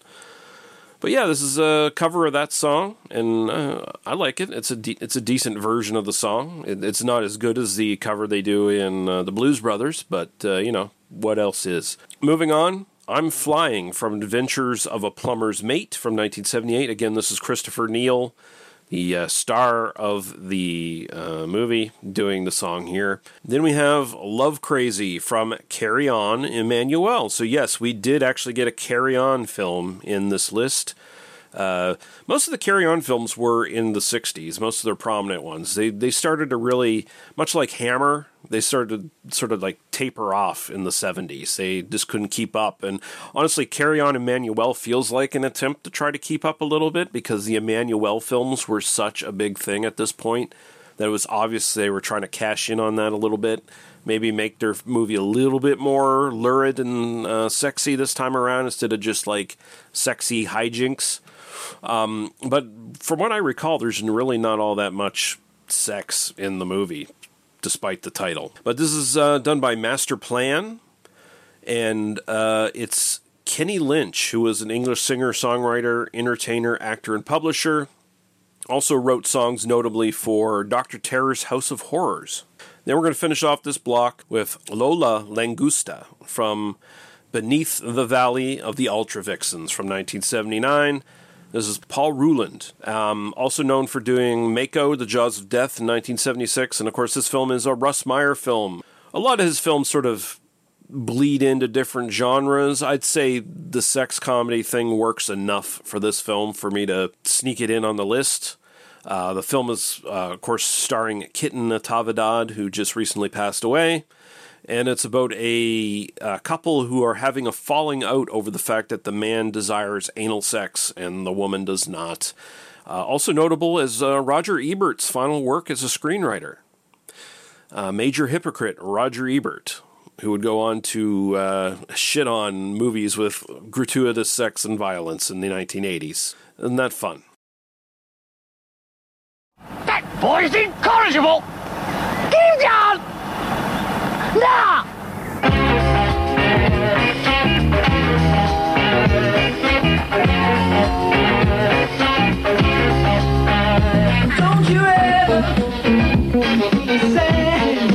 But yeah, this is a cover of that song, and uh, I like it. It's a de- it's a decent version of the song. It, it's not as good as the cover they do in uh, the Blues Brothers, but uh, you know what else is. Moving on, I'm Flying from Adventures of a Plumber's Mate from 1978. Again, this is Christopher Neil, the uh, star of the uh, movie, doing the song here. Then we have Love Crazy from Carry On Emmannuelle. So, yes, we did actually get a Carry On film in this list. Uh, most of the Carry On films were in the 60s, most of their prominent ones. They, they started to really, much like Hammer, they started to sort of like taper off in the 70s. They just couldn't keep up. And honestly, Carry On Emmannuelle feels like an attempt to try to keep up a little bit because the Emmanuelle films were such a big thing at this point that it was obvious they were trying to cash in on that a little bit. Maybe make their movie a little bit more lurid and uh, sexy this time around instead of just like sexy hijinks. Um, but from what I recall, there's really not all that much sex in the movie, despite the title. But this is uh, done by Master Plan, and uh, it's Kenny Lynch, who was an English singer, songwriter, entertainer, actor, and publisher. Also wrote songs notably for Dr. Terror's House of Horrors. Then we're going to finish off this block with Lola Langusta from Beneath the Valley of the Ultra Vixens from 1979. This is Paul Ruhland, um, also known for doing Mako, The Jaws of Death in 1976. And of course, this film is a Russ Meyer film. A lot of his films sort of bleed into different genres. I'd say the sex comedy thing works enough for this film for me to sneak it in on the list. Uh, the film is, uh, of course, starring Kitten Natividad, who just recently passed away. And it's about a, a couple who are having a falling out over the fact that the man desires anal sex and the woman does not. Uh, also notable is uh, Roger Ebert's final work as a screenwriter. Uh, major hypocrite Roger Ebert, who would go on to uh, shit on movies with gratuitous sex and violence in the 1980s. Isn't that fun? That boy's incorrigible! Now! Don't you ever sad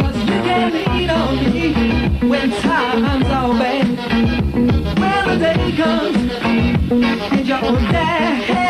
Cause you can lean on me when times are bad When the day comes and you're down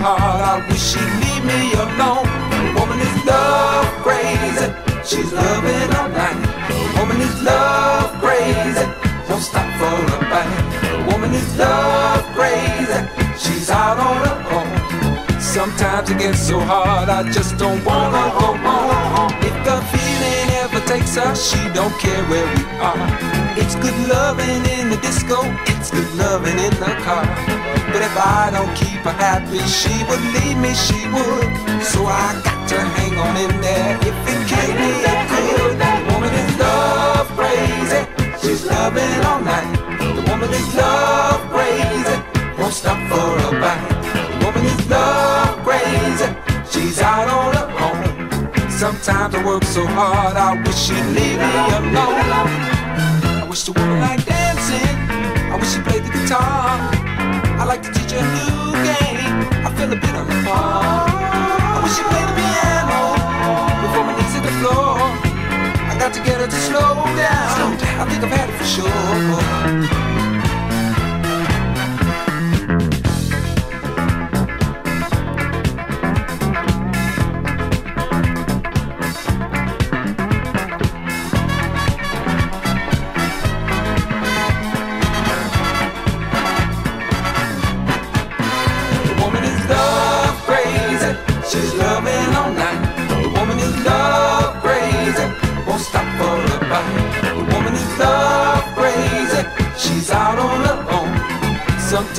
hard, I wish she'd leave me alone. Woman is love crazy, she's loving all night. Woman is love crazy, won't stop for a bite. Woman is love crazy, she's out on her own. Sometimes it gets so hard, I just don't wanna go home. If the feeling ever takes us, she don't care where we are. It's good loving in the disco, it's good loving in the car. But if I don't keep her happy, she would leave me, she would. So I got to hang on in there. If it can't be that good, the woman is love crazy. She's loving all night. The woman is love crazy. Won't stop for a bite. The woman is love crazy. She's out on her own. Sometimes I work so hard, I wish she'd leave me alone. I wish the woman liked dancing. I wish she played the guitar. Like to teach a new game. I feel a bit on the bar. I wish she played the piano before my knees hit the floor. I got to get her to slow down. slow down. I think I've had it for sure.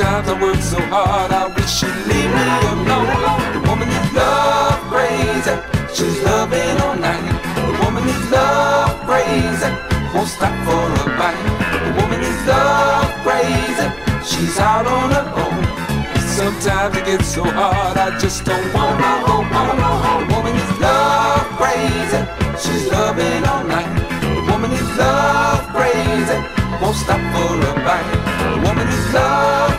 Sometimes I work so hard, I wish she'd leave me alone. The woman is love crazy. She's loving all night. The woman is love crazy. Won't stop for a bite. The woman is love crazy. She's out on her own. Sometimes it gets so hard, I just don't wanna go home. The woman is love crazy, she's loving all night. The woman is love crazy, won't stop for a bite. The woman is love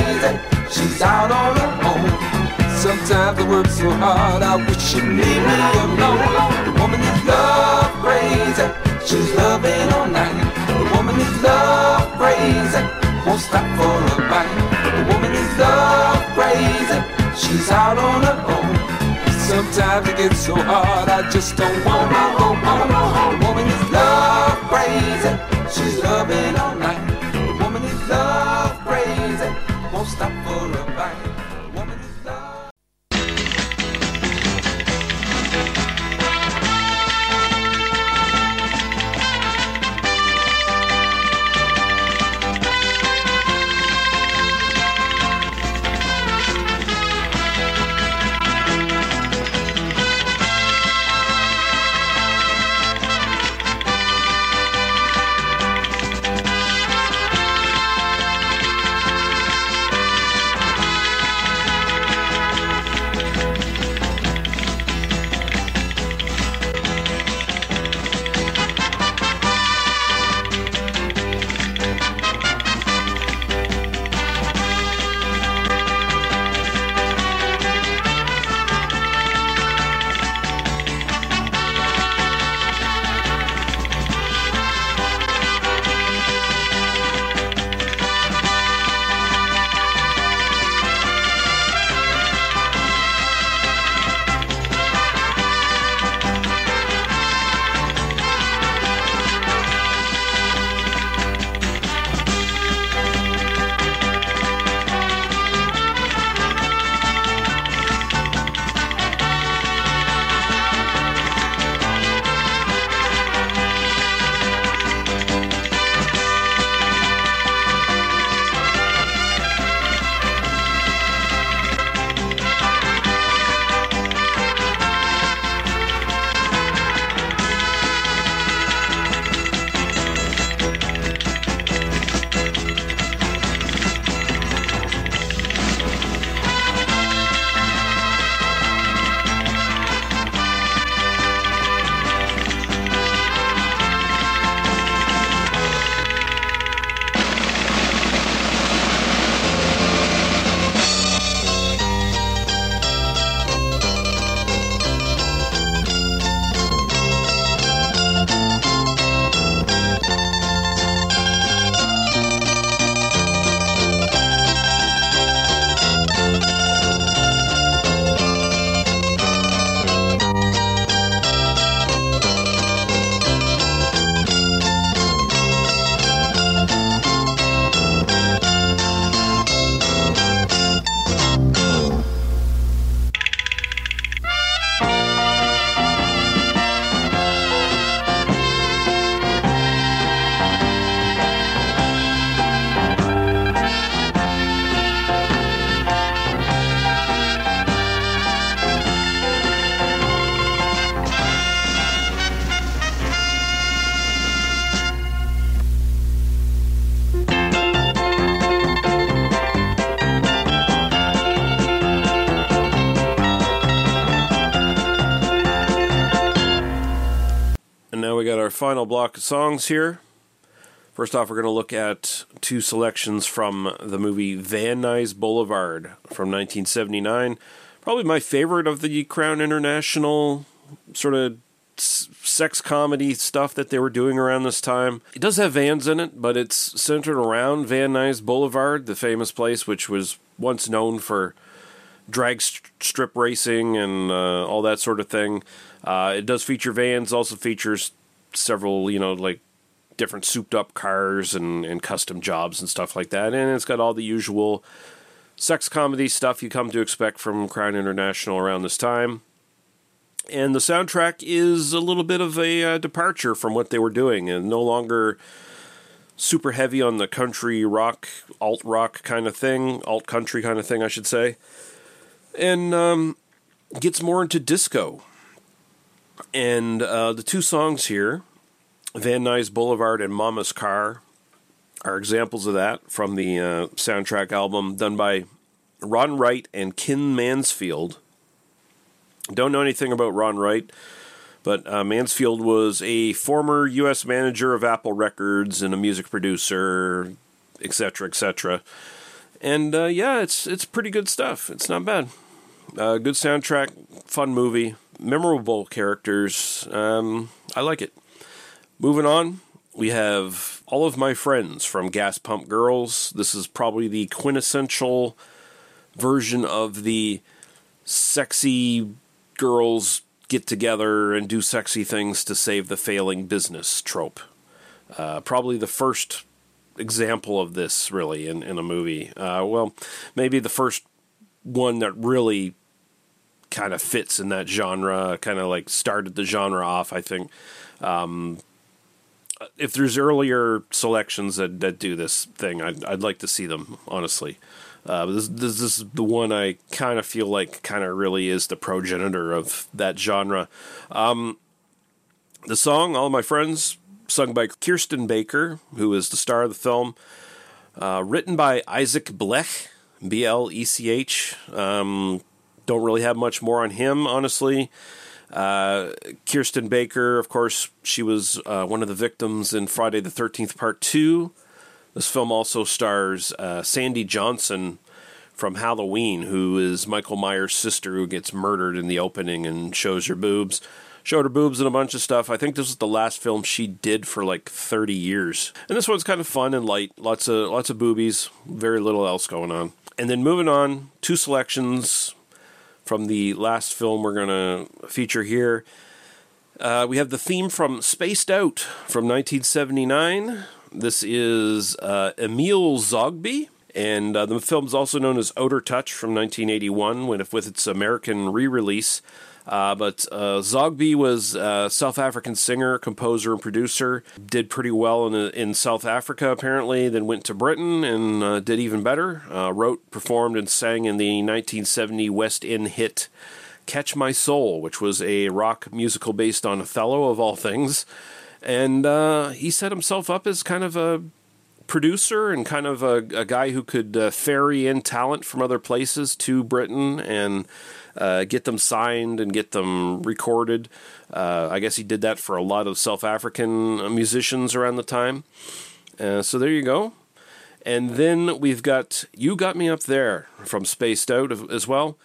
crazy, she's out on her own. Sometimes I work so hard, I wish she'd leave me alone. The woman is love crazy, she's loving all night. The woman is love crazy, won't stop for a bite. The woman is love crazy, she's out on her own. Sometimes it gets so hard, I just don't wanna go home. The woman is love crazy, she's loving final block of songs here. First off, we're going to look at two selections from the movie Van Nuys Boulevard from 1979. Probably my favorite of the Crown International sort of sex comedy stuff that they were doing around this time. It does have vans in it, but it's centered around Van Nuys Boulevard, the famous place which was once known for drag st- strip racing and uh, all that sort of thing. Uh, it does feature vans, also features several, you know, like different souped up cars and, and custom jobs and stuff like that. And it's got all the usual sex comedy stuff you come to expect from Crown International around this time. And the soundtrack is a little bit of a uh, departure from what they were doing and no longer super heavy on the country rock, alt rock kind of thing, alt country kind of thing, I should say. And um, gets more into disco. And uh, the two songs here, Van Nuys Boulevard and Mama's Car, are examples of that from the uh, soundtrack album done by Ron Wright and Ken Mansfield. Don't know anything about Ron Wright, but uh, Mansfield was a former U.S. manager of Apple Records and a music producer, etc., etc. And uh, yeah, it's it's pretty good stuff. It's not bad. Uh, good soundtrack, fun movie, memorable characters. Um, I like it. Moving on, we have All of My Friends from Gas Pump Girls. This is probably the quintessential version of the sexy girls get together and do sexy things to save the failing business trope. Uh, probably the first example of this, really, in, in a movie. Uh, well, maybe the first one that really kind of fits in that genre, kind of like started the genre off, I think. Um, if there's earlier selections that, that do this thing, I'd, I'd like to see them, honestly. Uh, this, this, this is the one I kind of feel like kind of really is the progenitor of that genre. Um, the song, All My Friends, sung by Kirsten Baker, who is the star of the film, uh, written by Isaac Blech, B L E C H. Um, don't really have much more on him, honestly. Uh, Kirsten Baker, of course, she was uh, one of the victims in Friday the 13th, Part 2. This film also stars uh, Sandy Johnson from Halloween, who is Michael Myers' sister who gets murdered in the opening and shows her boobs. Showed her boobs and a bunch of stuff. I think this was the last film she did for like 30 years. And this one's kind of fun and light. Lots of lots of boobies, very little else going on. And then moving on, two selections from the last film we're going to feature here. Uh, we have the theme from Spaced Out from 1979. This is uh, Emil Zogby, and uh, the film is also known as Outer Touch from 1981, when, with its American re release. Uh, but uh, Zoghby was a South African singer, composer, and producer. Did pretty well in, in South Africa, apparently. Then went to Britain and uh, did even better. Uh, wrote, performed, and sang in the 1970 West End hit Catch My Soul, which was a rock musical based on Othello, of all things. And uh, he set himself up as kind of a producer and kind of a, a guy who could uh, ferry in talent from other places to Britain and uh, get them signed and get them recorded. Uh, I guess he did that for a lot of South African musicians around the time. Uh, so there you go. And then we've got You Got Me Up There from Spaced Out as well.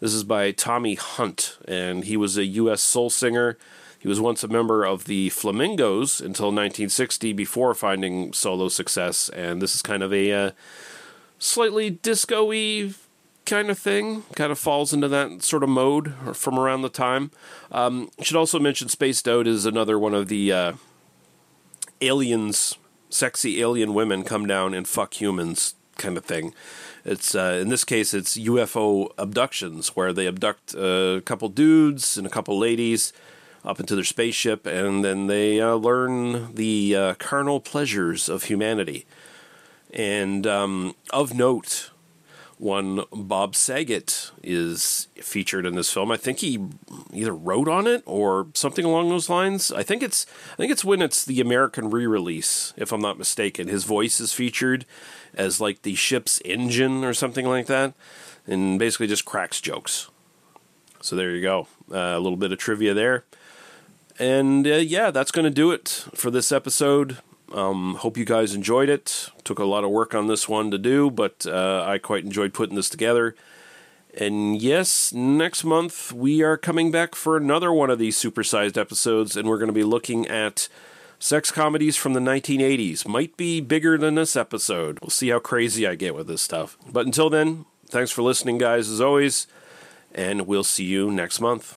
This is by Tommy Hunt, and he was a U.S. soul singer. He was once a member of the Flamingos until 1960 before finding solo success, and this is kind of a uh, slightly disco y kind of thing. Kind of falls into that sort of mode from around the time. Um, should also mention Spaced Out is another one of the uh, aliens, sexy alien women come down and fuck humans kind of thing. It's uh, in this case, it's UFO abductions where they abduct a couple dudes and a couple ladies up into their spaceship, and then they uh, learn the uh, carnal pleasures of humanity. And um, of note, one Bob Saget is featured in this film. I think he either wrote on it or something along those lines. I think it's I think it's when it's the American re-release, if I'm not mistaken. His voice is featured as like the ship's engine or something like that, and basically just cracks jokes. So there you go, uh, a little bit of trivia there. And uh, yeah, that's going to do it for this episode. Um, hope you guys enjoyed it. Took a lot of work on this one to do, but uh, I quite enjoyed putting this together. And yes, next month we are coming back for another one of these supersized episodes, and we're going to be looking at sex comedies from the 1980s. Might be bigger than this episode. We'll see how crazy I get with this stuff. But until then, thanks for listening, guys, as always, and we'll see you next month.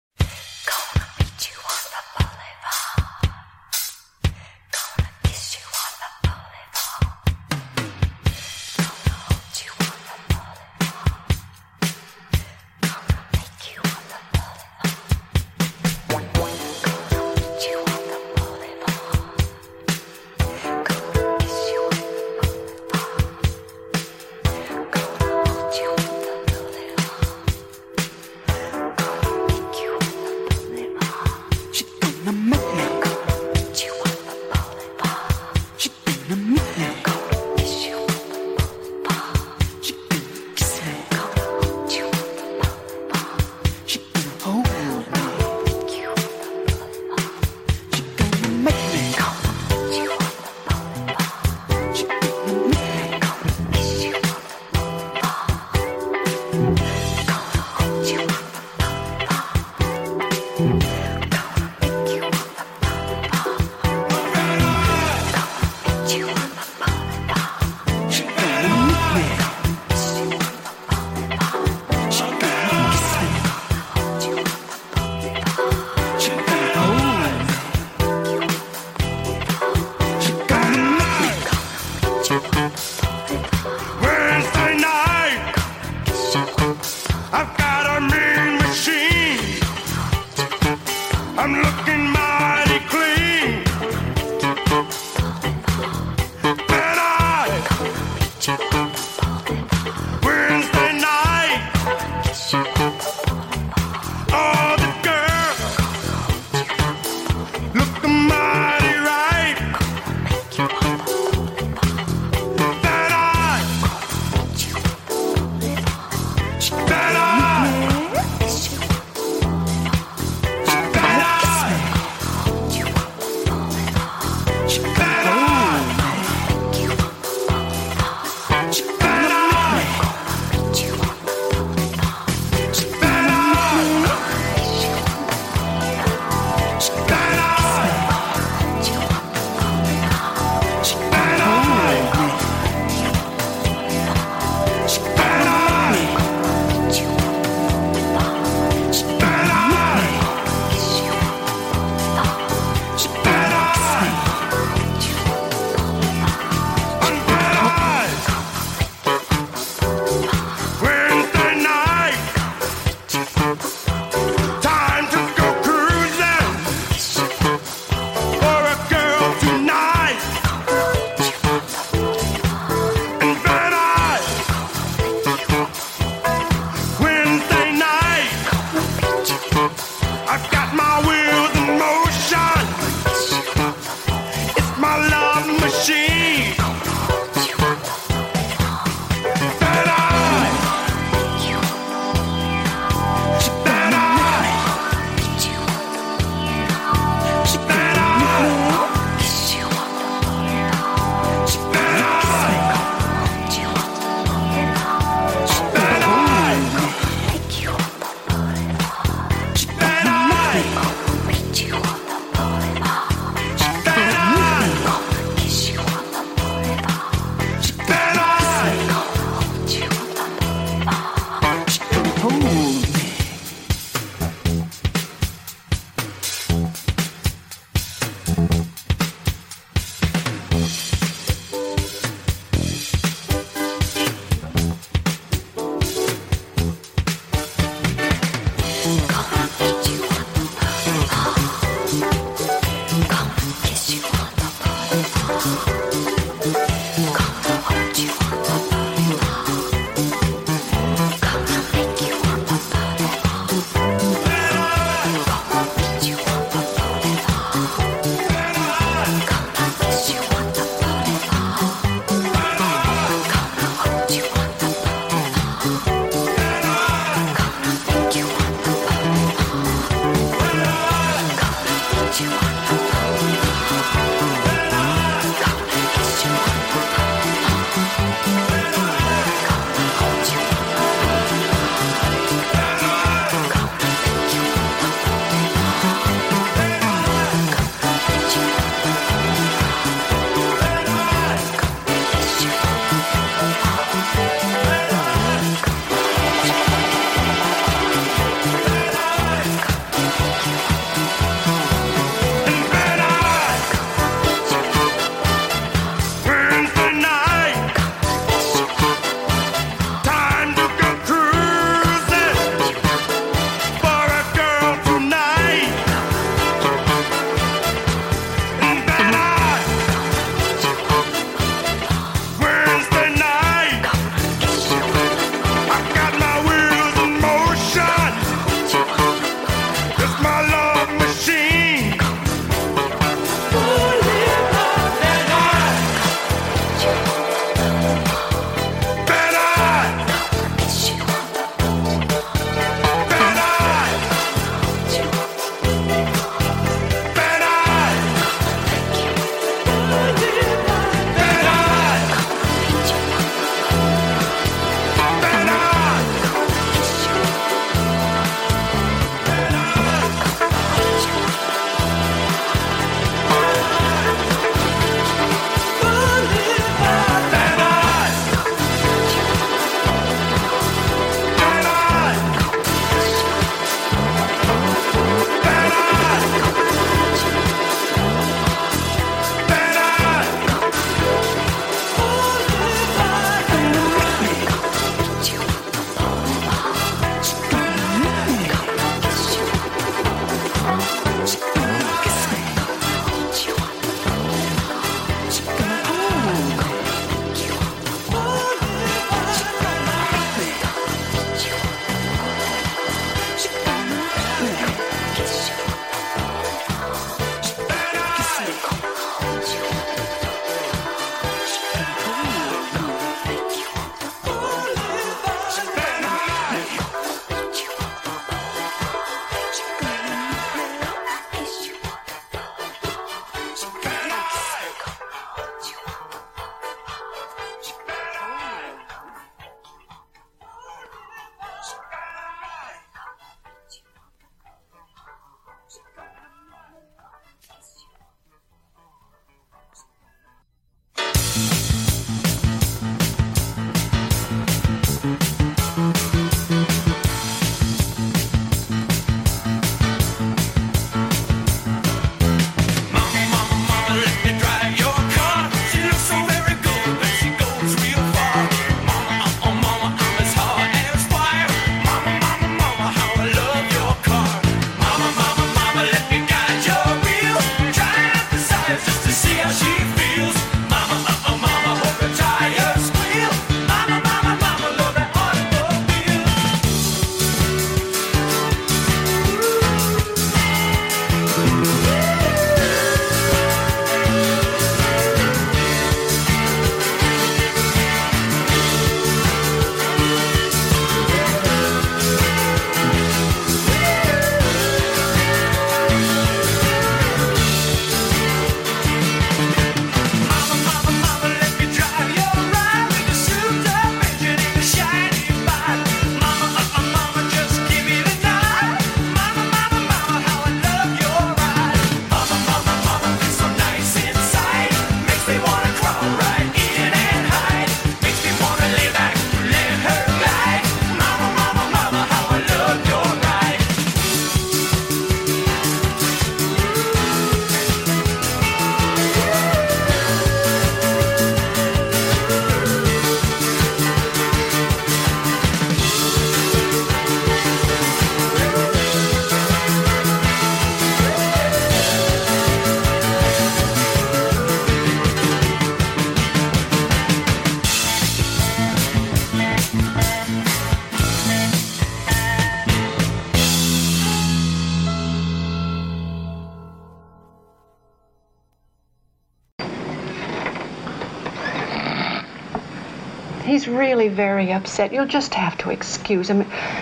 really very upset. You'll just have to excuse him.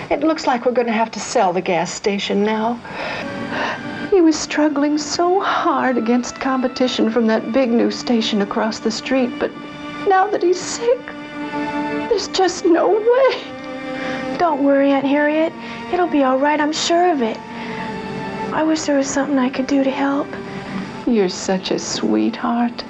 It looks like we're going to have to sell the gas station now. He was struggling so hard against competition from that big new station across the street, but now that he's sick, there's just no way. Don't worry, Aunt Harriet. It'll be all right, I'm sure of it. I wish there was something I could do to help. You're such a sweetheart.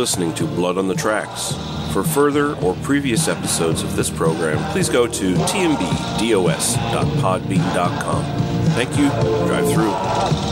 listening to Blood on the Tracks. For further or previous episodes of this program, please go to tmbdos.podbean.com. Thank you. Drive through.